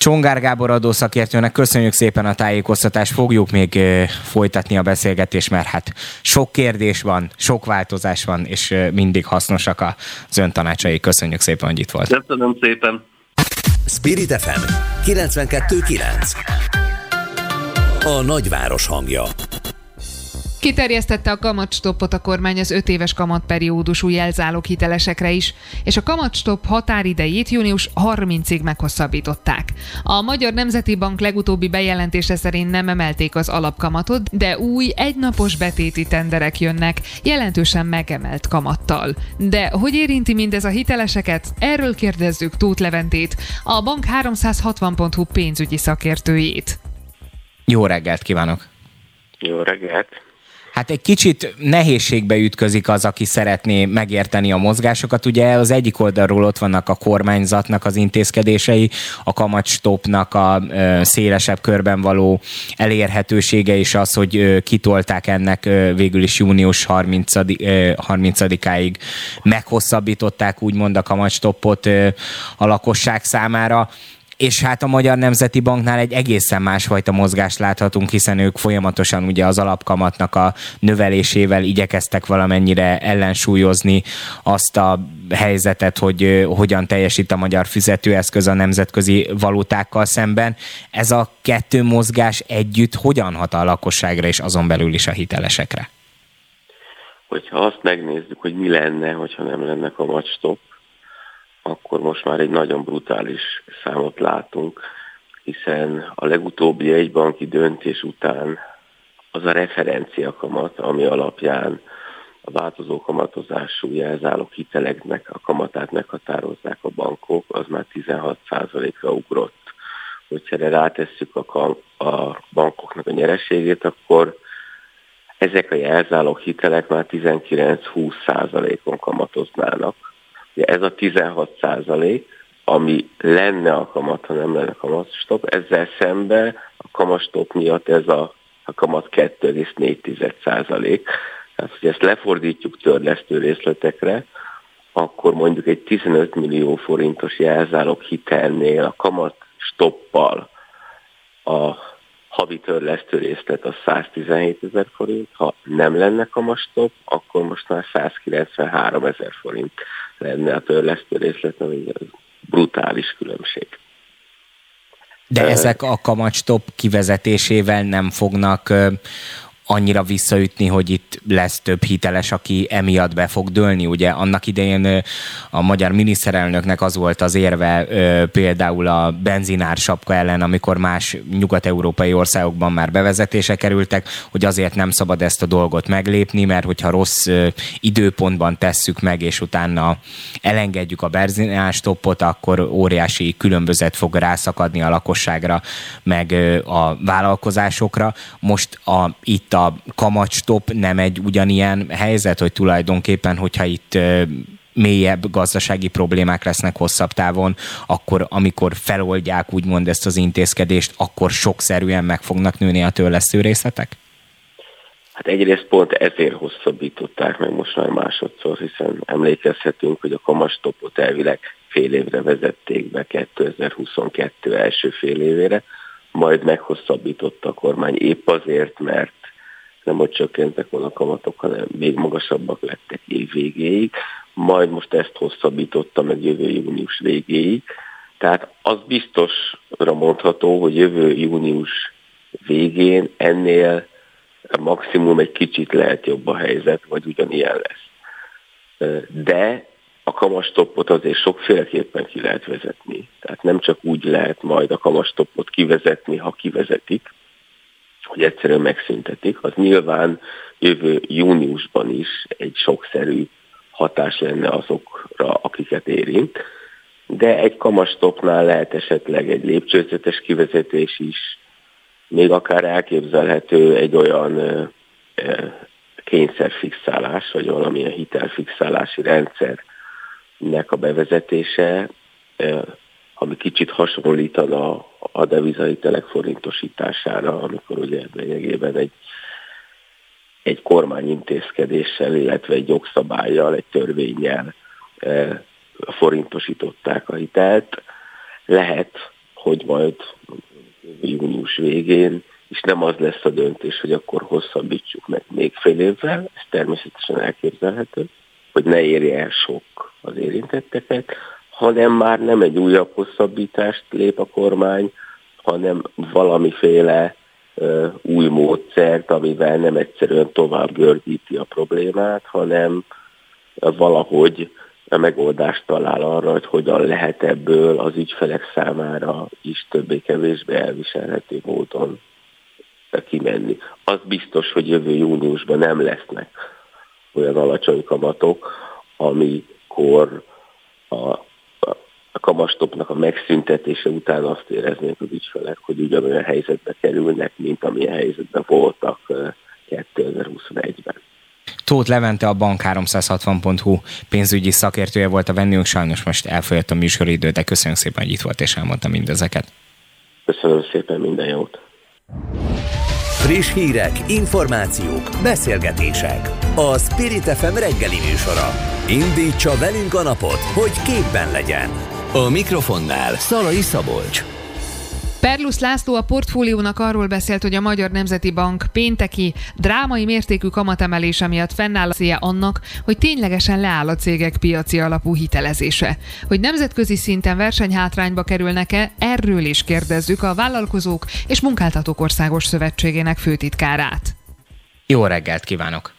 Csongár Gábor adószakértőnek köszönjük szépen a tájékoztatást, fogjuk még folytatni a beszélgetést, mert hát sok kérdés van, sok változás van, és mindig hasznosak az ön tanácsai. Köszönjük szépen, hogy itt volt. Köszönöm szépen. Spirit FM 92.9 A nagyváros hangja Kiterjesztette a kamatstoppot a kormány az 5 éves kamatperiódusú jelzálók hitelesekre is, és a kamatstopp határidejét június 30-ig meghosszabbították. A Magyar Nemzeti Bank legutóbbi bejelentése szerint nem emelték az alapkamatot, de új egynapos betéti tenderek jönnek, jelentősen megemelt kamattal. De hogy érinti mindez a hiteleseket? Erről kérdezzük Tóth Leventét, a bank 360.hu pénzügyi szakértőjét. Jó reggelt kívánok! Jó reggelt! Hát egy kicsit nehézségbe ütközik az, aki szeretné megérteni a mozgásokat. Ugye az egyik oldalról ott vannak a kormányzatnak az intézkedései, a kamatstopnak a szélesebb körben való elérhetősége és az, hogy kitolták ennek végül is június 30 30-áig meghosszabbították úgymond a kamatstopot a lakosság számára és hát a Magyar Nemzeti Banknál egy egészen másfajta mozgást láthatunk, hiszen ők folyamatosan ugye az alapkamatnak a növelésével igyekeztek valamennyire ellensúlyozni azt a helyzetet, hogy hogyan teljesít a magyar fizetőeszköz a nemzetközi valutákkal szemben. Ez a kettő mozgás együtt hogyan hat a lakosságra és azon belül is a hitelesekre? Hogyha azt megnézzük, hogy mi lenne, hogyha nem lenne kamatstop, akkor most már egy nagyon brutális számot látunk, hiszen a legutóbbi egybanki döntés után az a referencia kamat, ami alapján a változó kamatozású jelzálók hiteleknek a kamatát meghatározzák a bankok, az már 16%-ra ugrott. Hogyha erre rátesszük a, a bankoknak a nyereségét, akkor ezek a jelzálók hitelek már 19-20%-on kamatoznának Ugye ez a 16 százalék, ami lenne a kamat, ha nem lenne kamatstop, ezzel szemben a kamatstop miatt ez a, a kamat 2,4 százalék. Tehát, hogy ezt lefordítjuk törlesztő részletekre, akkor mondjuk egy 15 millió forintos jelzálog hitelnél a kamat stoppal a havi törlesztő részlet a 117 ezer forint, ha nem lenne kamastop, akkor most már 193 ezer forint lenne a törlesztő részlet, ami brutális különbség. De ezek a kamatstop kivezetésével nem fognak annyira visszaütni, hogy itt lesz több hiteles, aki emiatt be fog dőlni. Ugye annak idején a magyar miniszterelnöknek az volt az érve például a benzinár sapka ellen, amikor más nyugat-európai országokban már bevezetése kerültek, hogy azért nem szabad ezt a dolgot meglépni, mert hogyha rossz időpontban tesszük meg, és utána elengedjük a benzinástoppot, akkor óriási különbözet fog rászakadni a lakosságra, meg a vállalkozásokra. Most a, itt a kamatstop nem egy ugyanilyen helyzet, hogy tulajdonképpen, hogyha itt mélyebb gazdasági problémák lesznek hosszabb távon, akkor amikor feloldják úgymond ezt az intézkedést, akkor sokszerűen meg fognak nőni a törlesztő részletek? Hát egyrészt pont ezért hosszabbították meg most már másodszor, hiszen emlékezhetünk, hogy a kamastopot elvileg fél évre vezették be 2022 első fél évére, majd meghosszabbította a kormány épp azért, mert nem hogy csökkentek volna a kamatok, hanem még magasabbak lettek év végéig, majd most ezt hosszabbította meg jövő június végéig. Tehát az biztosra mondható, hogy jövő június végén ennél maximum egy kicsit lehet jobb a helyzet, vagy ugyanilyen lesz. De a kamastoppot azért sokféleképpen ki lehet vezetni. Tehát nem csak úgy lehet majd a kamastoppot kivezetni, ha kivezetik, hogy egyszerűen megszüntetik, az nyilván jövő júniusban is egy sokszerű hatás lenne azokra, akiket érint, de egy kamastopnál lehet esetleg egy lépcsőzetes kivezetés is, még akár elképzelhető egy olyan kényszerfixálás, vagy valamilyen hitelfixálási rendszernek a bevezetése, ami kicsit hasonlítana a devizahitelek forintosítására, amikor ugye lényegében egy, egy kormányintézkedéssel, illetve egy jogszabályjal, egy törvényel forintosították a hitelt. Lehet, hogy majd június végén, és nem az lesz a döntés, hogy akkor hosszabbítsuk meg még fél évvel, ez természetesen elképzelhető, hogy ne érje el sok az érintetteket, hanem már nem egy újabb hosszabbítást lép a kormány, hanem valamiféle uh, új módszert, amivel nem egyszerűen tovább gördíti a problémát, hanem valahogy a megoldást talál arra, hogy hogyan lehet ebből az ügyfelek számára is többé-kevésbé elviselhető módon kimenni. Az biztos, hogy jövő júniusban nem lesznek olyan alacsony kamatok, amikor a a kamastopnak a megszüntetése után azt éreznék az ügyfelek, hogy ugyanolyan helyzetbe kerülnek, mint amilyen helyzetben voltak 2021-ben. Tóth Levente a bank360.hu pénzügyi szakértője volt a vendégünk, sajnos most elfolyott a műsoridő, de köszönjük szépen, hogy itt volt és elmondta mindezeket. Köszönöm szépen, minden jót! Friss hírek, információk, beszélgetések. A Spirit FM reggeli műsora. Indítsa velünk a napot, hogy képben legyen. A mikrofonnál Szalai Szabolcs. Perlusz László a portfóliónak arról beszélt, hogy a Magyar Nemzeti Bank pénteki drámai mértékű kamatemelése miatt fennáll a széje annak, hogy ténylegesen leáll a cégek piaci alapú hitelezése. Hogy nemzetközi szinten versenyhátrányba kerülnek-e, erről is kérdezzük a Vállalkozók és Munkáltatók Országos Szövetségének főtitkárát. Jó reggelt kívánok!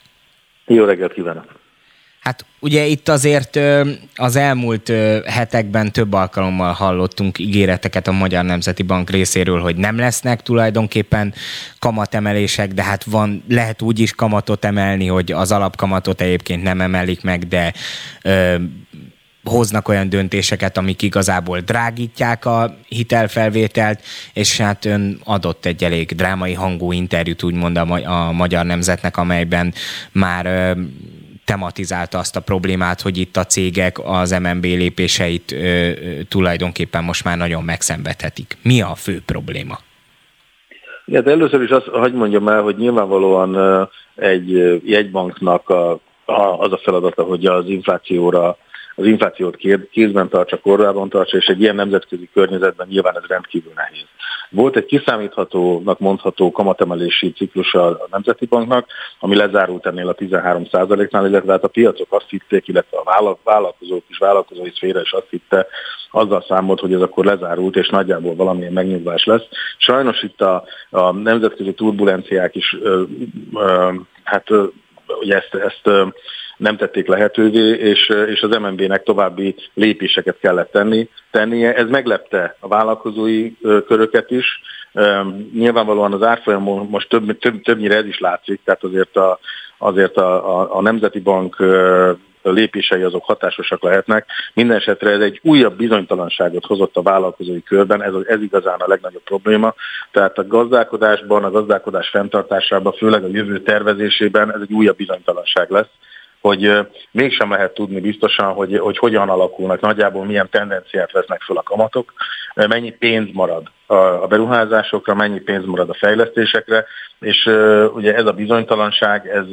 Jó reggelt kívánok! Hát ugye itt azért az elmúlt hetekben több alkalommal hallottunk ígéreteket a Magyar Nemzeti Bank részéről, hogy nem lesznek tulajdonképpen kamatemelések, de hát van, lehet úgy is kamatot emelni, hogy az alapkamatot egyébként nem emelik meg, de ö, hoznak olyan döntéseket, amik igazából drágítják a hitelfelvételt, és hát ön adott egy elég drámai hangú interjút úgymond a, a Magyar Nemzetnek, amelyben már ö, tematizálta azt a problémát, hogy itt a cégek az MNB lépéseit ö, tulajdonképpen most már nagyon megszenvedhetik. Mi a fő probléma? Igen, de először is azt, hagyd mondjam el, hogy nyilvánvalóan egy jegybanknak a, a, az a feladata, hogy az inflációra az inflációt kézben tartsa, korrában tartsa, és egy ilyen nemzetközi környezetben nyilván ez rendkívül nehéz. Volt egy kiszámíthatónak mondható kamatemelési ciklus a Nemzeti Banknak, ami lezárult ennél a 13 nál illetve hát a piacok azt hitték, illetve a vállalkozók is, vállalkozói szféra is azt hitte, azzal számolt, hogy ez akkor lezárult, és nagyjából valamilyen megnyugvás lesz. Sajnos itt a, a nemzetközi turbulenciák is ö, ö, hát ö, ugye ezt, ezt nem tették lehetővé, és, és az MNB-nek további lépéseket kellett tenni, tennie. Ez meglepte a vállalkozói köröket is. Nyilvánvalóan az árfolyam most több, több, többnyire ez is látszik, tehát azért a, azért a, a, a Nemzeti Bank lépései azok hatásosak lehetnek. Minden esetre ez egy újabb bizonytalanságot hozott a vállalkozói körben, ez, ez igazán a legnagyobb probléma. Tehát a gazdálkodásban, a gazdálkodás fenntartásában, főleg a jövő tervezésében ez egy újabb bizonytalanság lesz hogy mégsem lehet tudni biztosan, hogy, hogy hogyan alakulnak, nagyjából milyen tendenciát vesznek fel a kamatok, mennyi pénz marad a beruházásokra, mennyi pénz marad a fejlesztésekre, és ugye ez a bizonytalanság, ez,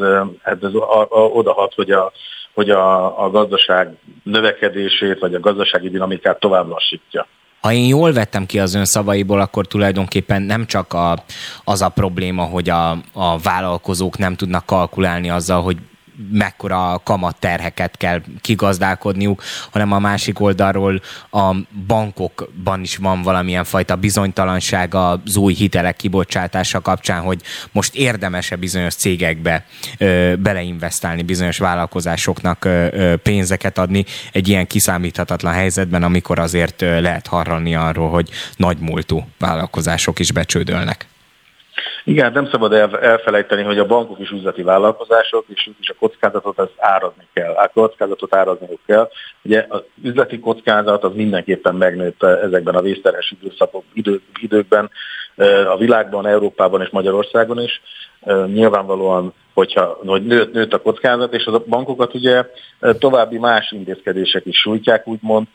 ez, ez odahat, hogy a, hogy a, a gazdaság növekedését, vagy a gazdasági dinamikát tovább lassítja. Ha én jól vettem ki az ön szavaiból, akkor tulajdonképpen nem csak a, az a probléma, hogy a, a vállalkozók nem tudnak kalkulálni azzal, hogy mekkora kamatterheket kell kigazdálkodniuk, hanem a másik oldalról a bankokban is van valamilyen fajta bizonytalanság az új hitelek kibocsátása kapcsán, hogy most érdemese bizonyos cégekbe ö, beleinvestálni, bizonyos vállalkozásoknak ö, pénzeket adni egy ilyen kiszámíthatatlan helyzetben, amikor azért lehet harralni arról, hogy nagy múltú vállalkozások is becsődölnek. Igen, nem szabad elfelejteni, hogy a bankok is üzleti vállalkozások, és ők is a kockázatot az árazni kell. A kockázatot árazniuk kell. Ugye az üzleti kockázat az mindenképpen megnőtt ezekben a vészteres időszakok, idő, időkben a világban, Európában és Magyarországon is. Nyilvánvalóan hogyha hogy nőtt, nőtt a kockázat, és a bankokat ugye további más intézkedések is sújtják, úgymond.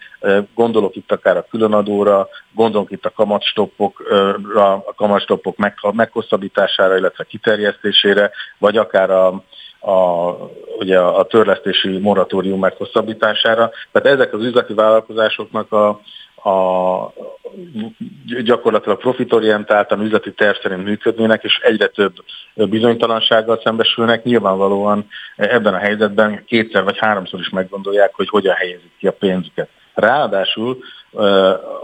Gondolok itt akár a különadóra, gondolok itt a kamatstoppokra, a kamatstoppok meghosszabbítására, illetve kiterjesztésére, vagy akár a, a, ugye a törlesztési moratórium meghosszabbítására. Tehát ezek az üzleti vállalkozásoknak a, a gyakorlatilag profitorientáltan üzleti terv szerint működnének, és egyre több bizonytalansággal szembesülnek, nyilvánvalóan ebben a helyzetben kétszer vagy háromszor is meggondolják, hogy hogyan helyezik ki a pénzüket. Ráadásul,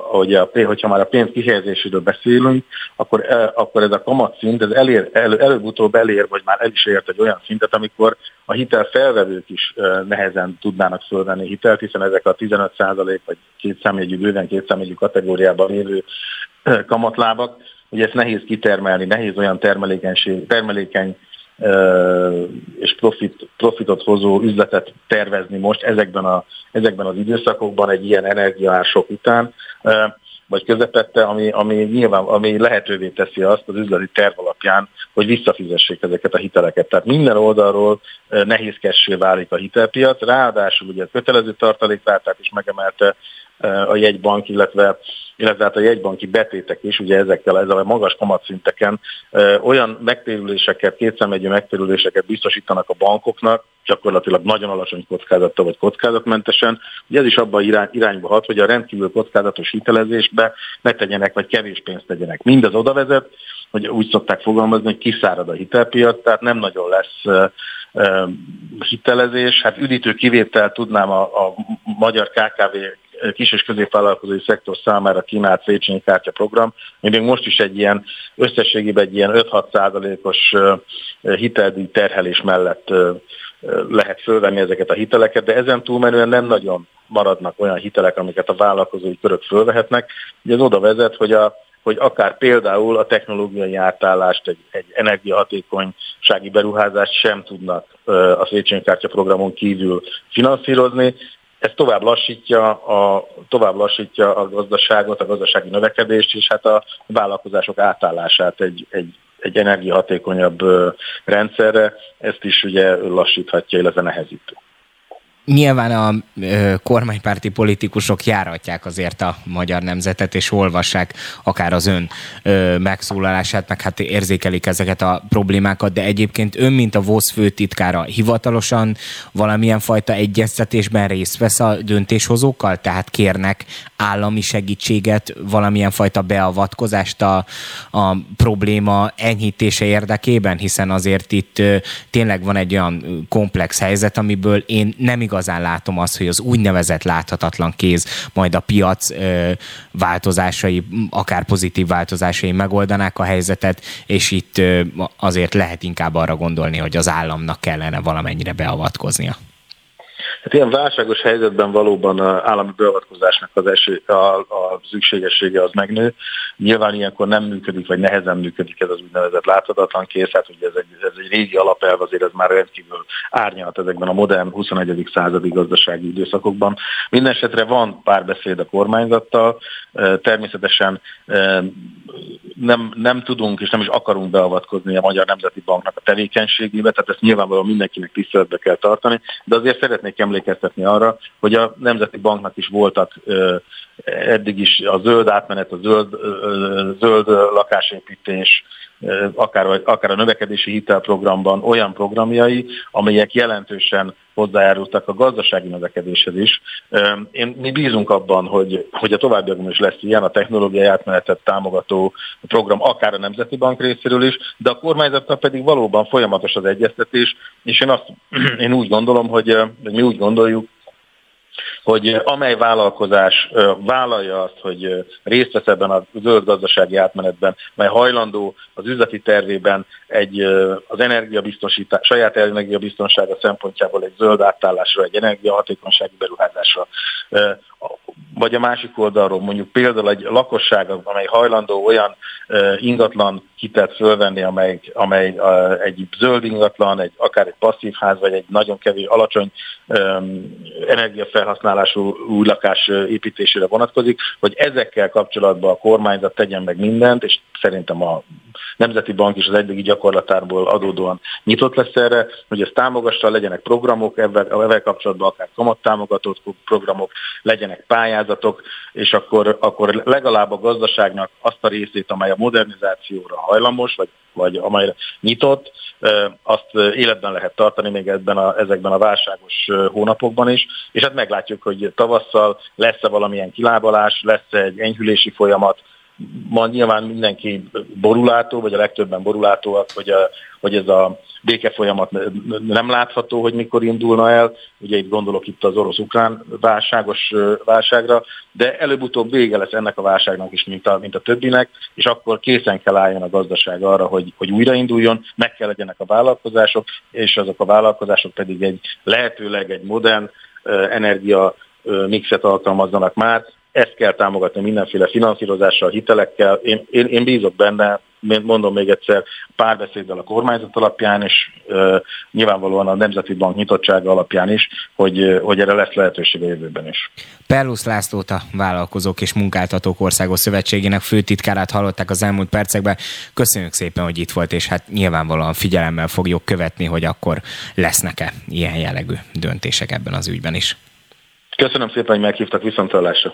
hogy a, hogyha már a pénz kihelyezéséről beszélünk, akkor, akkor ez a kamatszint ez elér, el, előbb-utóbb elér, vagy már el is ért egy olyan szintet, amikor a hitel felvevők is nehezen tudnának fölvenni hitelt, hiszen ezek a 15% vagy két számjegyű, bőven két számjegyű kategóriában lévő kamatlábak, ugye ezt nehéz kitermelni, nehéz olyan termelékenység, termelékeny és profit, profitot hozó üzletet tervezni most ezekben, a, ezekben az időszakokban egy ilyen energiaársok után, vagy közepette, ami, ami nyilván ami lehetővé teszi azt az üzleti terv alapján, hogy visszafizessék ezeket a hiteleket. Tehát minden oldalról nehézkessé válik a hitelpiac, ráadásul ugye a kötelező tartalékváltát is megemelte a jegybank, illetve, illetve hát a jegybanki betétek is, ugye ezekkel, ezzel a magas kamatszinteken olyan megtérüléseket, kétszemegyű megtérüléseket biztosítanak a bankoknak, gyakorlatilag nagyon alacsony kockázattal vagy kockázatmentesen, ugye ez is abban irány, irányba hat, hogy a rendkívül kockázatos hitelezésbe ne tegyenek, vagy kevés pénzt tegyenek. Mindez oda vezet, hogy úgy szokták fogalmazni, hogy kiszárad a hitelpiac, tehát nem nagyon lesz hitelezés. Hát üdítő kivétel tudnám a, a magyar KKV kis- és középvállalkozói szektor számára kínált Széchenyi kártya program, még most is egy ilyen összességében egy ilyen 5-6 százalékos hiteldíj terhelés mellett lehet fölvenni ezeket a hiteleket, de ezen túlmenően nem nagyon maradnak olyan hitelek, amiket a vállalkozói körök fölvehetnek. Ugye ez oda vezet, hogy a hogy akár például a technológiai átállást, egy, egy energiahatékonysági beruházást sem tudnak a Széchenyi programon kívül finanszírozni, ez tovább lassítja, a, tovább lassítja a gazdaságot, a gazdasági növekedést, és hát a vállalkozások átállását egy, egy, egy energiahatékonyabb rendszerre, ezt is ugye lassíthatja, illetve nehezíti. Nyilván a ö, kormánypárti politikusok járatják azért a magyar nemzetet, és olvassák akár az ön ö, megszólalását, meg hát érzékelik ezeket a problémákat, de egyébként ön, mint a VOSZ főtitkára hivatalosan valamilyen fajta egyeztetésben részt vesz a döntéshozókkal, tehát kérnek állami segítséget, valamilyen fajta beavatkozást a, a probléma enyhítése érdekében, hiszen azért itt ö, tényleg van egy olyan komplex helyzet, amiből én nem igaz igazán látom azt, hogy az úgynevezett láthatatlan kéz majd a piac ö, változásai, akár pozitív változásai megoldanák a helyzetet, és itt ö, azért lehet inkább arra gondolni, hogy az államnak kellene valamennyire beavatkoznia. Hát ilyen válságos helyzetben valóban állami beavatkozásnak az, eső, a, a szükségessége az megnő. Nyilván ilyenkor nem működik, vagy nehezen működik ez az úgynevezett láthatatlan kész, hát ugye ez egy, ez egy régi alapelv, azért ez már rendkívül árnyalt ezekben a modern 21. századi gazdasági időszakokban. Mindenesetre van párbeszéd a kormányzattal, természetesen nem, nem tudunk és nem is akarunk beavatkozni a Magyar Nemzeti Banknak a tevékenységébe, tehát ezt nyilvánvalóan mindenkinek tiszteletbe kell tartani, de azért szeretnék emlékeztetni arra, hogy a Nemzeti Banknak is voltak eddig is a zöld átmenet, a zöld, zöld lakásépítés, akár, akár a növekedési hitelprogramban olyan programjai, amelyek jelentősen hozzájárultak a gazdasági növekedéshez is. Én, mi bízunk abban, hogy, hogy a továbbiakban is lesz ilyen a technológiai átmenetet támogató program, akár a Nemzeti Bank részéről is, de a kormányzattal pedig valóban folyamatos az egyeztetés, és én, azt, [clears throat] én úgy gondolom, hogy, hogy mi úgy gondoljuk, hogy amely vállalkozás vállalja azt, hogy részt vesz ebben a zöld gazdasági átmenetben, mely hajlandó az üzleti tervében egy, az energiabiztosítás, saját energiabiztonsága szempontjából egy zöld átállásra, egy energiahatékonysági beruházásra, vagy a másik oldalról mondjuk például egy lakosság, amely hajlandó olyan ingatlan hitelt fölvenni, amely, amely egy zöld ingatlan, egy, akár egy passzív ház, vagy egy nagyon kevés, alacsony energiafelhasználású új lakás építésére vonatkozik, hogy ezekkel kapcsolatban a kormányzat tegyen meg mindent, és szerintem a Nemzeti Bank is az eddigi gyakorlatából adódóan nyitott lesz erre, hogy ezt támogassa, legyenek programok, ebben, ebben kapcsolatban akár kamattámogatott programok, legyenek pályázatok, és akkor, akkor legalább a gazdaságnak azt a részét, amely a modernizációra hajlamos, vagy, vagy amelyre nyitott, azt életben lehet tartani még ebben a, ezekben a válságos hónapokban is, és hát meglátjuk, hogy tavasszal lesz-e valamilyen kilábalás, lesz-e egy enyhülési folyamat, ma nyilván mindenki borulátó, vagy a legtöbben borulátóak, hogy, a, hogy ez a béke folyamat nem látható, hogy mikor indulna el. Ugye itt gondolok itt az orosz-ukrán válságos válságra, de előbb-utóbb vége lesz ennek a válságnak is, mint a, mint a többinek, és akkor készen kell álljon a gazdaság arra, hogy, hogy újrainduljon, meg kell legyenek a vállalkozások, és azok a vállalkozások pedig egy lehetőleg egy modern energia mixet alkalmazzanak már, ezt kell támogatni mindenféle finanszírozással, hitelekkel. Én, én, én bízok benne, mondom még egyszer, párbeszéddel a kormányzat alapján, és uh, nyilvánvalóan a Nemzeti Bank nyitottsága alapján is, hogy, hogy erre lesz lehetőség a jövőben is. Perlusz Lászlót a Vállalkozók és Munkáltatók Országos Szövetségének főtitkárát hallották az elmúlt percekben. Köszönjük szépen, hogy itt volt, és hát nyilvánvalóan figyelemmel fogjuk követni, hogy akkor lesznek-e ilyen jellegű döntések ebben az ügyben is. Köszönöm szépen, hogy meghívtak viszontlátásra.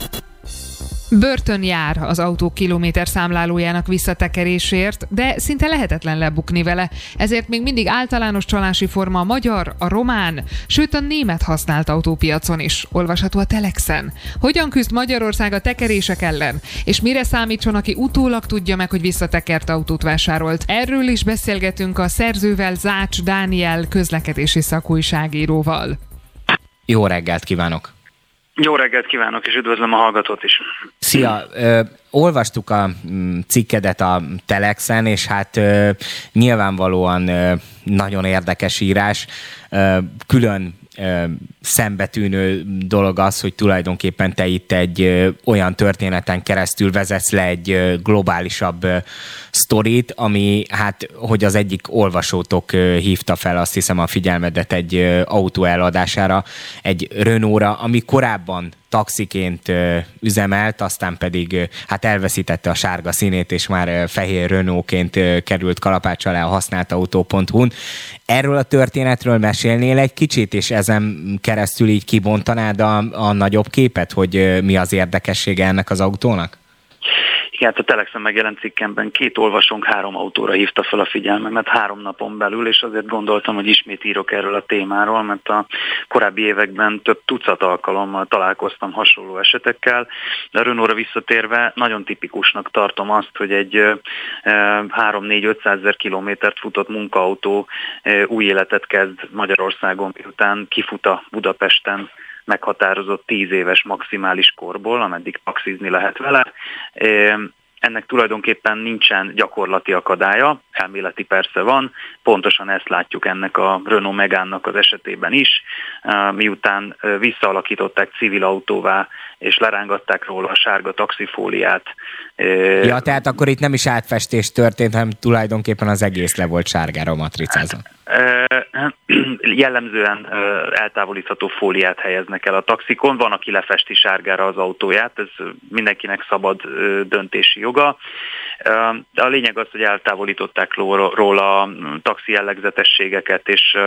Börtön jár az autó kilométer számlálójának visszatekerésért, de szinte lehetetlen lebukni vele, ezért még mindig általános csalási forma a magyar, a román, sőt a német használt autópiacon is, olvasható a Telexen. Hogyan küzd Magyarország a tekerések ellen, és mire számítson, aki utólag tudja meg, hogy visszatekert autót vásárolt. Erről is beszélgetünk a szerzővel Zács Dániel közlekedési szakújságíróval. Jó reggelt kívánok! Jó reggelt kívánok, és üdvözlöm a hallgatót is. Szia! Ö, olvastuk a mm, cikkedet a Telexen, és hát ö, nyilvánvalóan ö, nagyon érdekes írás. Ö, külön szembetűnő dolog az, hogy tulajdonképpen te itt egy olyan történeten keresztül vezetsz le egy globálisabb sztorit, ami hát, hogy az egyik olvasótok hívta fel azt hiszem a figyelmedet egy autó eladására, egy Renault-ra, ami korábban taxiként üzemelt, aztán pedig hát elveszítette a sárga színét, és már fehér Renault-ként került kalapács alá a használt autó.hu-n. Erről a történetről mesélnél egy kicsit, és ezen keresztül így kibontanád a, a nagyobb képet, hogy mi az érdekessége ennek az autónak? Hát a Telexen megjelent cikkemben két olvasónk három autóra hívta fel a figyelmemet három napon belül, és azért gondoltam, hogy ismét írok erről a témáról, mert a korábbi években több tucat alkalommal találkoztam hasonló esetekkel, de a Renault-ra visszatérve nagyon tipikusnak tartom azt, hogy egy 3-4-500 ezer kilométert futott munkaautó új életet kezd Magyarországon, miután kifut a Budapesten meghatározott 10 éves maximális korból, ameddig taxizni lehet vele. Ennek tulajdonképpen nincsen gyakorlati akadálya, elméleti persze van, pontosan ezt látjuk ennek a Renault Megánnak az esetében is, miután visszaalakították civil autóvá, és lerángatták róla a sárga taxifóliát. Ja, tehát akkor itt nem is átfestés történt, hanem tulajdonképpen az egész le volt sárgára matricázva. [clears throat] Jellemzően eltávolítható fóliát helyeznek el a taxikon, van, aki lefesti sárgára az autóját, ez mindenkinek szabad döntési joga. De a lényeg az, hogy eltávolították róla a taxi jellegzetességeket, és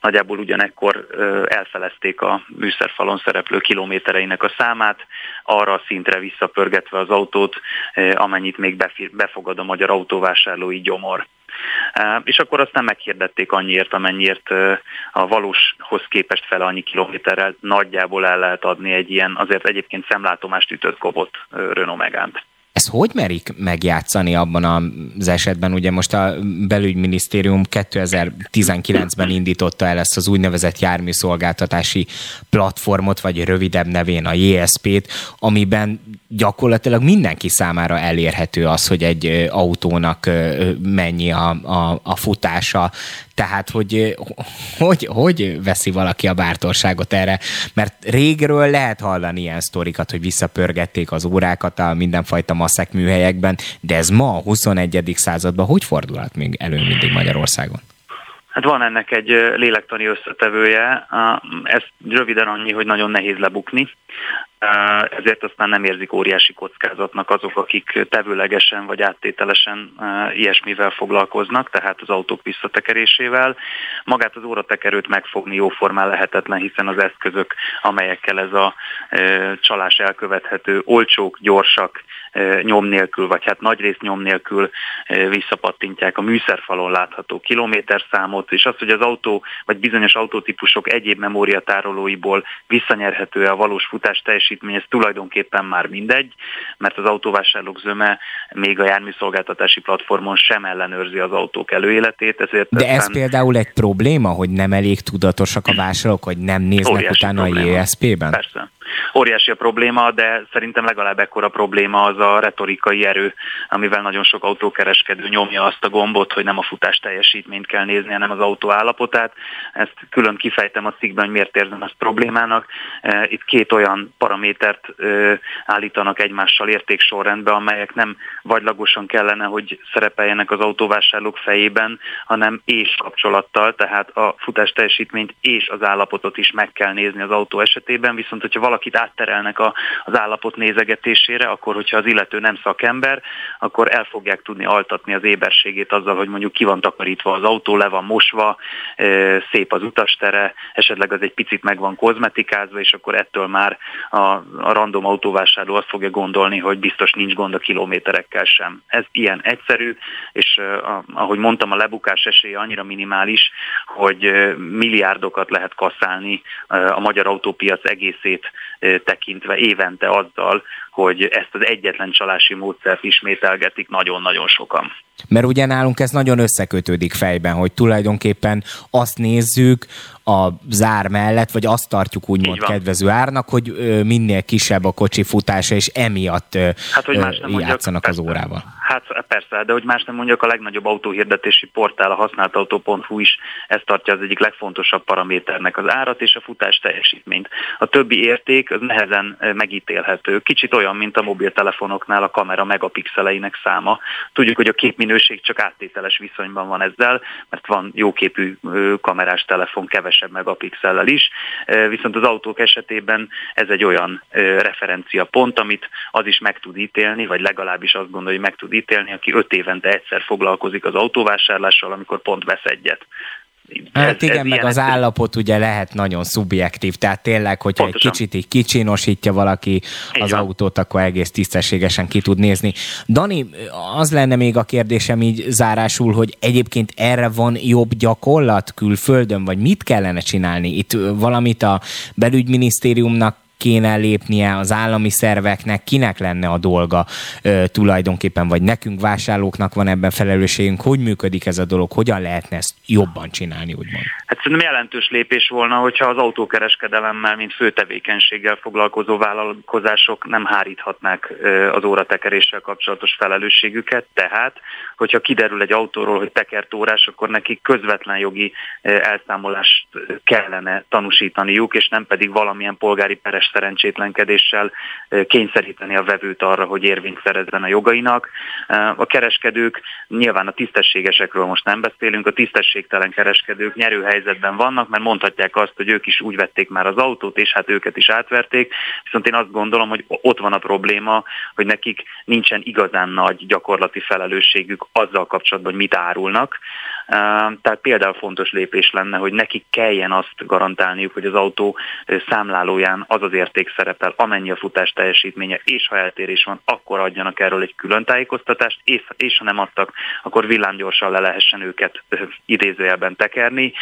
nagyjából ugyanekkor elfelezték a műszerfalon szereplő kilométereinek a számát, arra a szintre visszapörgetve az autót, amennyit még befogad a magyar autóvásárlói gyomor. És akkor aztán meghirdették annyiért, amennyiért a valóshoz képest fele annyi kilométerrel nagyjából el lehet adni egy ilyen azért egyébként szemlátomást ütött kobot Renault Megánt. Ezt hogy merik megjátszani abban az esetben? Ugye most a belügyminisztérium 2019-ben indította el ezt az úgynevezett járműszolgáltatási platformot, vagy rövidebb nevén a JSP-t, amiben gyakorlatilag mindenki számára elérhető az, hogy egy autónak mennyi a, a, a futása, tehát, hogy, hogy hogy veszi valaki a bártorságot erre? Mert régről lehet hallani ilyen sztorikat, hogy visszapörgették az órákat a mindenfajta maszek műhelyekben, de ez ma a 21. században hogy fordulhat még elő mindig Magyarországon? Hát van ennek egy lélektani összetevője, ez röviden annyi, hogy nagyon nehéz lebukni ezért aztán nem érzik óriási kockázatnak azok, akik tevőlegesen vagy áttételesen ilyesmivel foglalkoznak, tehát az autók visszatekerésével. Magát az óratekerőt megfogni jóformán lehetetlen, hiszen az eszközök, amelyekkel ez a csalás elkövethető, olcsók, gyorsak, nyom nélkül, vagy hát nagyrészt nyom nélkül visszapattintják a műszerfalon látható kilométerszámot, és az, hogy az autó, vagy bizonyos autótípusok egyéb memóriatárolóiból visszanyerhető-e a valós futás teljesítmény, ez tulajdonképpen már mindegy, mert az autóvásárlók zöme még a járműszolgáltatási platformon sem ellenőrzi az autók előéletét. Ezért De ez ez például egy probléma, hogy nem elég tudatosak a vásárlók, hogy nem néznek utána probléma. a JSP-ben? Persze. Óriási a probléma, de szerintem legalább ekkora probléma az a retorikai erő, amivel nagyon sok autókereskedő nyomja azt a gombot, hogy nem a futás teljesítményt kell nézni, hanem az autó állapotát. Ezt külön kifejtem a cikkben, hogy miért érzem ezt problémának. E, itt két olyan paramétert állítanak egymással értéksorrendbe, amelyek nem vagylagosan kellene, hogy szerepeljenek az autóvásárlók fejében, hanem és kapcsolattal, tehát a futás teljesítményt és az állapotot is meg kell nézni az autó esetében, viszont hogyha valaki valakit átterelnek a, az állapot nézegetésére, akkor hogyha az illető nem szakember, akkor el fogják tudni altatni az éberségét azzal, hogy mondjuk ki van takarítva az autó, le van mosva, szép az utastere, esetleg az egy picit meg van kozmetikázva, és akkor ettől már a, a random autóvásárló azt fogja gondolni, hogy biztos nincs gond a kilométerekkel sem. Ez ilyen egyszerű, és ahogy mondtam, a lebukás esélye annyira minimális, hogy milliárdokat lehet kaszálni a magyar autópiac egészét tekintve évente azzal, hogy ezt az egyetlen csalási módszert ismételgetik nagyon-nagyon sokan. Mert ugye nálunk ez nagyon összekötődik fejben, hogy tulajdonképpen azt nézzük a zár mellett, vagy azt tartjuk úgymond kedvező árnak, hogy minél kisebb a kocsi futása, és emiatt hát, hogy más nem játszanak mondjak, az órával. Hát persze, de hogy más nem mondjak, a legnagyobb autóhirdetési portál, a használtautó.hu is ezt tartja az egyik legfontosabb paraméternek az árat és a futás teljesítményt. A többi érték az nehezen megítélhető. Kicsit olyan, olyan, mint a mobiltelefonoknál a kamera megapixeleinek száma. Tudjuk, hogy a képminőség csak áttételes viszonyban van ezzel, mert van jóképű kamerás telefon kevesebb megapixellel is, viszont az autók esetében ez egy olyan referencia pont, amit az is meg tud ítélni, vagy legalábbis azt gondolja, hogy meg tud ítélni, aki öt évente egyszer foglalkozik az autóvásárlással, amikor pont vesz egyet. Hát ez, igen, ez meg az állapot ugye lehet nagyon szubjektív, tehát tényleg, hogyha Pontosan. egy kicsit így kicsinosítja valaki az Igen. autót, akkor egész tisztességesen ki tud nézni. Dani, az lenne még a kérdésem így zárásul, hogy egyébként erre van jobb gyakorlat külföldön, vagy mit kellene csinálni? Itt valamit a belügyminisztériumnak kéne lépnie az állami szerveknek, kinek lenne a dolga ö, tulajdonképpen, vagy nekünk vásárlóknak van ebben felelősségünk, hogy működik ez a dolog, hogyan lehetne ezt jobban csinálni, úgymond? Hát szerintem jelentős lépés volna, hogyha az autókereskedelemmel, mint fő tevékenységgel foglalkozó vállalkozások nem háríthatnák az óratekeréssel kapcsolatos felelősségüket, tehát hogyha kiderül egy autóról, hogy tekert órás, akkor nekik közvetlen jogi elszámolást kellene tanúsítaniuk, és nem pedig valamilyen polgári peres szerencsétlenkedéssel kényszeríteni a vevőt arra, hogy érvényt szerezzen a jogainak. A kereskedők, nyilván a tisztességesekről most nem beszélünk, a tisztességtelen kereskedők nyerőhelyzetben vannak, mert mondhatják azt, hogy ők is úgy vették már az autót, és hát őket is átverték. Viszont én azt gondolom, hogy ott van a probléma, hogy nekik nincsen igazán nagy gyakorlati felelősségük azzal kapcsolatban, hogy mit árulnak. Tehát például fontos lépés lenne, hogy nekik kelljen azt garantálniuk, hogy az autó számlálóján az az érték szerepel, amennyi a futás teljesítménye, és ha eltérés van, akkor adjanak erről egy külön tájékoztatást, és, és ha nem adtak, akkor villámgyorsan le lehessen őket idézőjelben tekerni.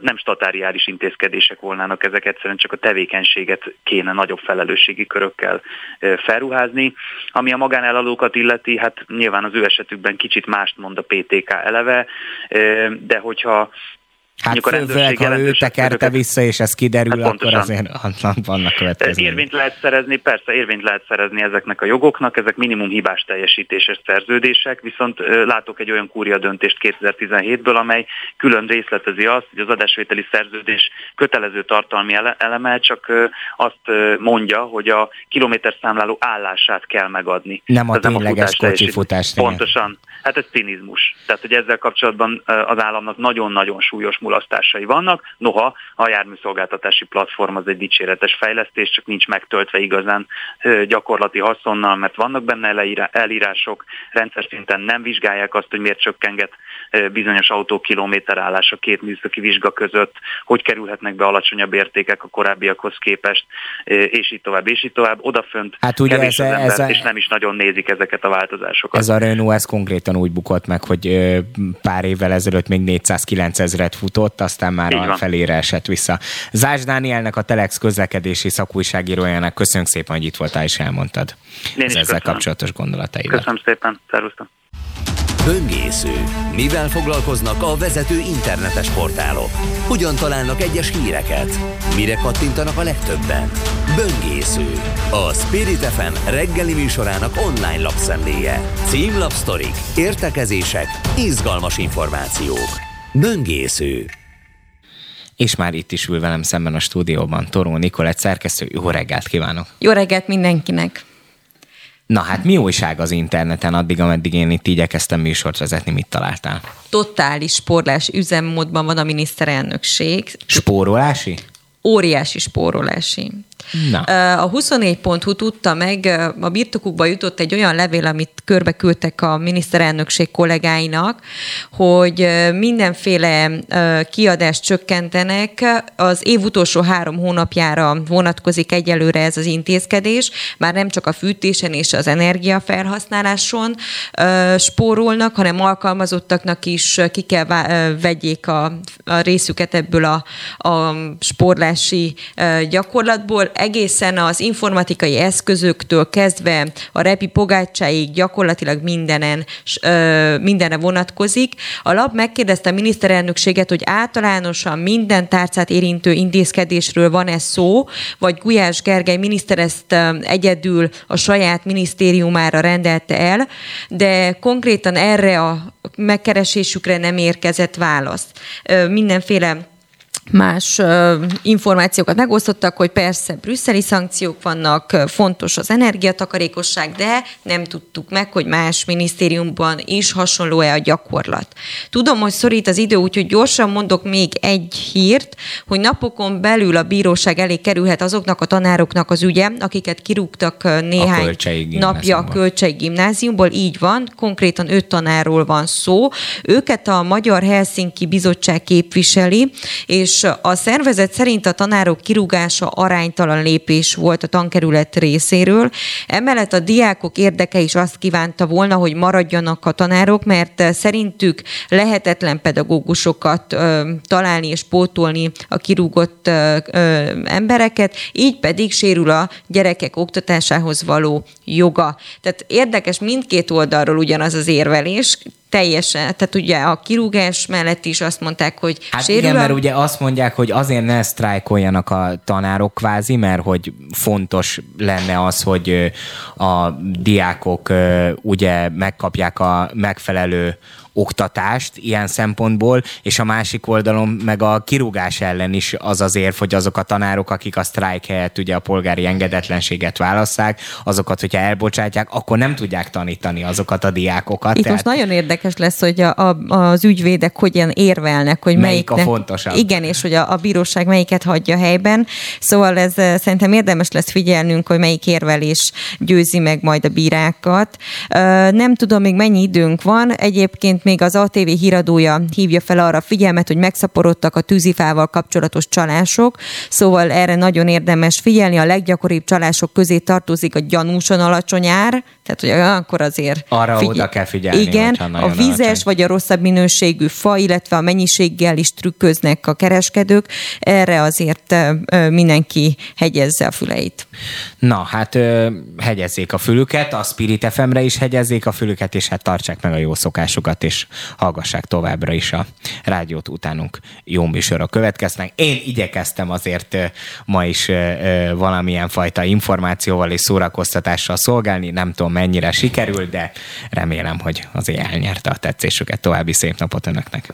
Nem statáriális intézkedések volnának ezek, egyszerűen csak a tevékenységet kéne nagyobb felelősségi körökkel felruházni. Ami a magánelalókat illeti, hát nyilván az ő esetükben kicsit mást mond a PTK eleve, de hogyha Hát főleg, ha ő tekerte vissza, és ez kiderül, hát akkor azért vannak következmények. Érvényt lehet szerezni, persze érvényt lehet szerezni ezeknek a jogoknak, ezek minimum hibás teljesítéses szerződések, viszont látok egy olyan kúria döntést 2017-ből, amely külön részletezi azt, hogy az adásvételi szerződés kötelező tartalmi eleme csak azt mondja, hogy a kilométerszámláló állását kell megadni. Nem a tényleges kocsifutás. Pontosan. Hát ez cinizmus. Tehát, hogy ezzel kapcsolatban az államnak nagyon-nagyon súlyos mulasztásai vannak. Noha a járműszolgáltatási platform az egy dicséretes fejlesztés, csak nincs megtöltve igazán gyakorlati haszonnal, mert vannak benne elírások, rendszer szinten nem vizsgálják azt, hogy miért csökkenget bizonyos autó kilométerállása két műszaki vizsga között, hogy kerülhetnek be alacsonyabb értékek a korábbiakhoz képest, és így tovább, és így tovább. Odafönt hát ugye kevés ez, az ember, ez a, és nem is nagyon nézik ezeket a változásokat. Ez a Renault, ez konkrétan úgy bukott meg, hogy pár évvel ezelőtt még 409 ezeret futott, aztán már a felére esett vissza. Zás Dánielnek, a Telex közlekedési szakújságírójának köszönjük szépen, hogy itt voltál és elmondtad Én az ezzel köszönöm. kapcsolatos gondolataidat. Köszönöm szépen, szervusztok. Böngésző. Mivel foglalkoznak a vezető internetes portálok? Hogyan találnak egyes híreket? Mire kattintanak a legtöbben? Böngésző. A Spirit FM reggeli műsorának online lapszemléje. Címlapsztorik, értekezések, izgalmas információk. Böngésző. És már itt is ül velem szemben a stúdióban Toró Nikolett szerkesztő. Jó reggelt kívánok! Jó reggelt mindenkinek! Na hát mi újság az interneten addig, ameddig én itt igyekeztem műsort vezetni, mit találtál? Totális spórlás üzemmódban van a miniszterelnökség. Spórolási? Óriási spórolási. Na. A 24.hu tudta meg, a birtokukba jutott egy olyan levél, amit körbe küldtek a miniszterelnökség kollégáinak, hogy mindenféle kiadást csökkentenek. Az év utolsó három hónapjára vonatkozik egyelőre ez az intézkedés, már nem csak a fűtésen és az energiafelhasználáson spórolnak, hanem alkalmazottaknak is ki kell vegyék a, a részüket ebből a, a spórlási gyakorlatból egészen az informatikai eszközöktől kezdve a repi pogácsáig gyakorlatilag mindenen, mindenre vonatkozik. A lap megkérdezte a miniszterelnökséget, hogy általánosan minden tárcát érintő intézkedésről van-e szó, vagy Gulyás Gergely miniszter ezt egyedül a saját minisztériumára rendelte el, de konkrétan erre a megkeresésükre nem érkezett válasz. Mindenféle más információkat megosztottak, hogy persze brüsszeli szankciók vannak, fontos az energiatakarékosság, de nem tudtuk meg, hogy más minisztériumban is hasonló-e a gyakorlat. Tudom, hogy szorít az idő, úgyhogy gyorsan mondok még egy hírt, hogy napokon belül a bíróság elé kerülhet azoknak a tanároknak az ügye, akiket kirúgtak néhány a napja a Kölcsei Gimnáziumból. Így van, konkrétan öt tanárról van szó. Őket a Magyar Helsinki Bizottság képviseli, és és a szervezet szerint a tanárok kirúgása aránytalan lépés volt a tankerület részéről. Emellett a diákok érdeke is azt kívánta volna, hogy maradjanak a tanárok, mert szerintük lehetetlen pedagógusokat ö, találni és pótolni a kirúgott ö, embereket, így pedig sérül a gyerekek oktatásához való joga. Tehát érdekes mindkét oldalról ugyanaz az érvelés, teljesen, tehát ugye a kirúgás mellett is azt mondták, hogy hát sérül igen, a... mert ugye azt mondják, hogy azért ne sztrájkoljanak a tanárok kvázi, mert hogy fontos lenne az, hogy a diákok ugye megkapják a megfelelő oktatást ilyen szempontból, és a másik oldalon meg a kirúgás ellen is az az érv, hogy azok a tanárok, akik a sztrájk helyett ugye a polgári engedetlenséget válasszák, azokat, hogyha elbocsátják, akkor nem tudják tanítani azokat a diákokat. Itt tehát... most nagyon érdekes lesz, hogy a, a, az ügyvédek hogyan érvelnek, hogy melyik melyiknek, a fontosabb. Igen, és hogy a, a bíróság melyiket hagyja helyben. Szóval ez eh, szerintem érdemes lesz figyelnünk, hogy melyik érvelés győzi meg majd a bírákat. Nem tudom még mennyi időnk van. Egyébként még az ATV híradója hívja fel arra a figyelmet, hogy megszaporodtak a tűzifával kapcsolatos csalások, szóval erre nagyon érdemes figyelni. A leggyakoribb csalások közé tartozik a gyanúsan alacsony ár, tehát hogy akkor azért... Arra figy- oda kell figyelni. Igen, a vizes alacsony. vagy a rosszabb minőségű fa, illetve a mennyiséggel is trükköznek a kereskedők. Erre azért mindenki hegyezze a füleit. Na, hát hegyezzék a fülüket, a Spirit FM-re is hegyezzék a fülüket, és hát tartsák meg a jó szokásokat, és hallgassák továbbra is a rádiót utánunk jó műsorok következnek. Én igyekeztem azért ma is valamilyen fajta információval és szórakoztatással szolgálni, nem tudom mennyire sikerül, de remélem, hogy azért elnyerte a tetszésüket. További szép napot önöknek!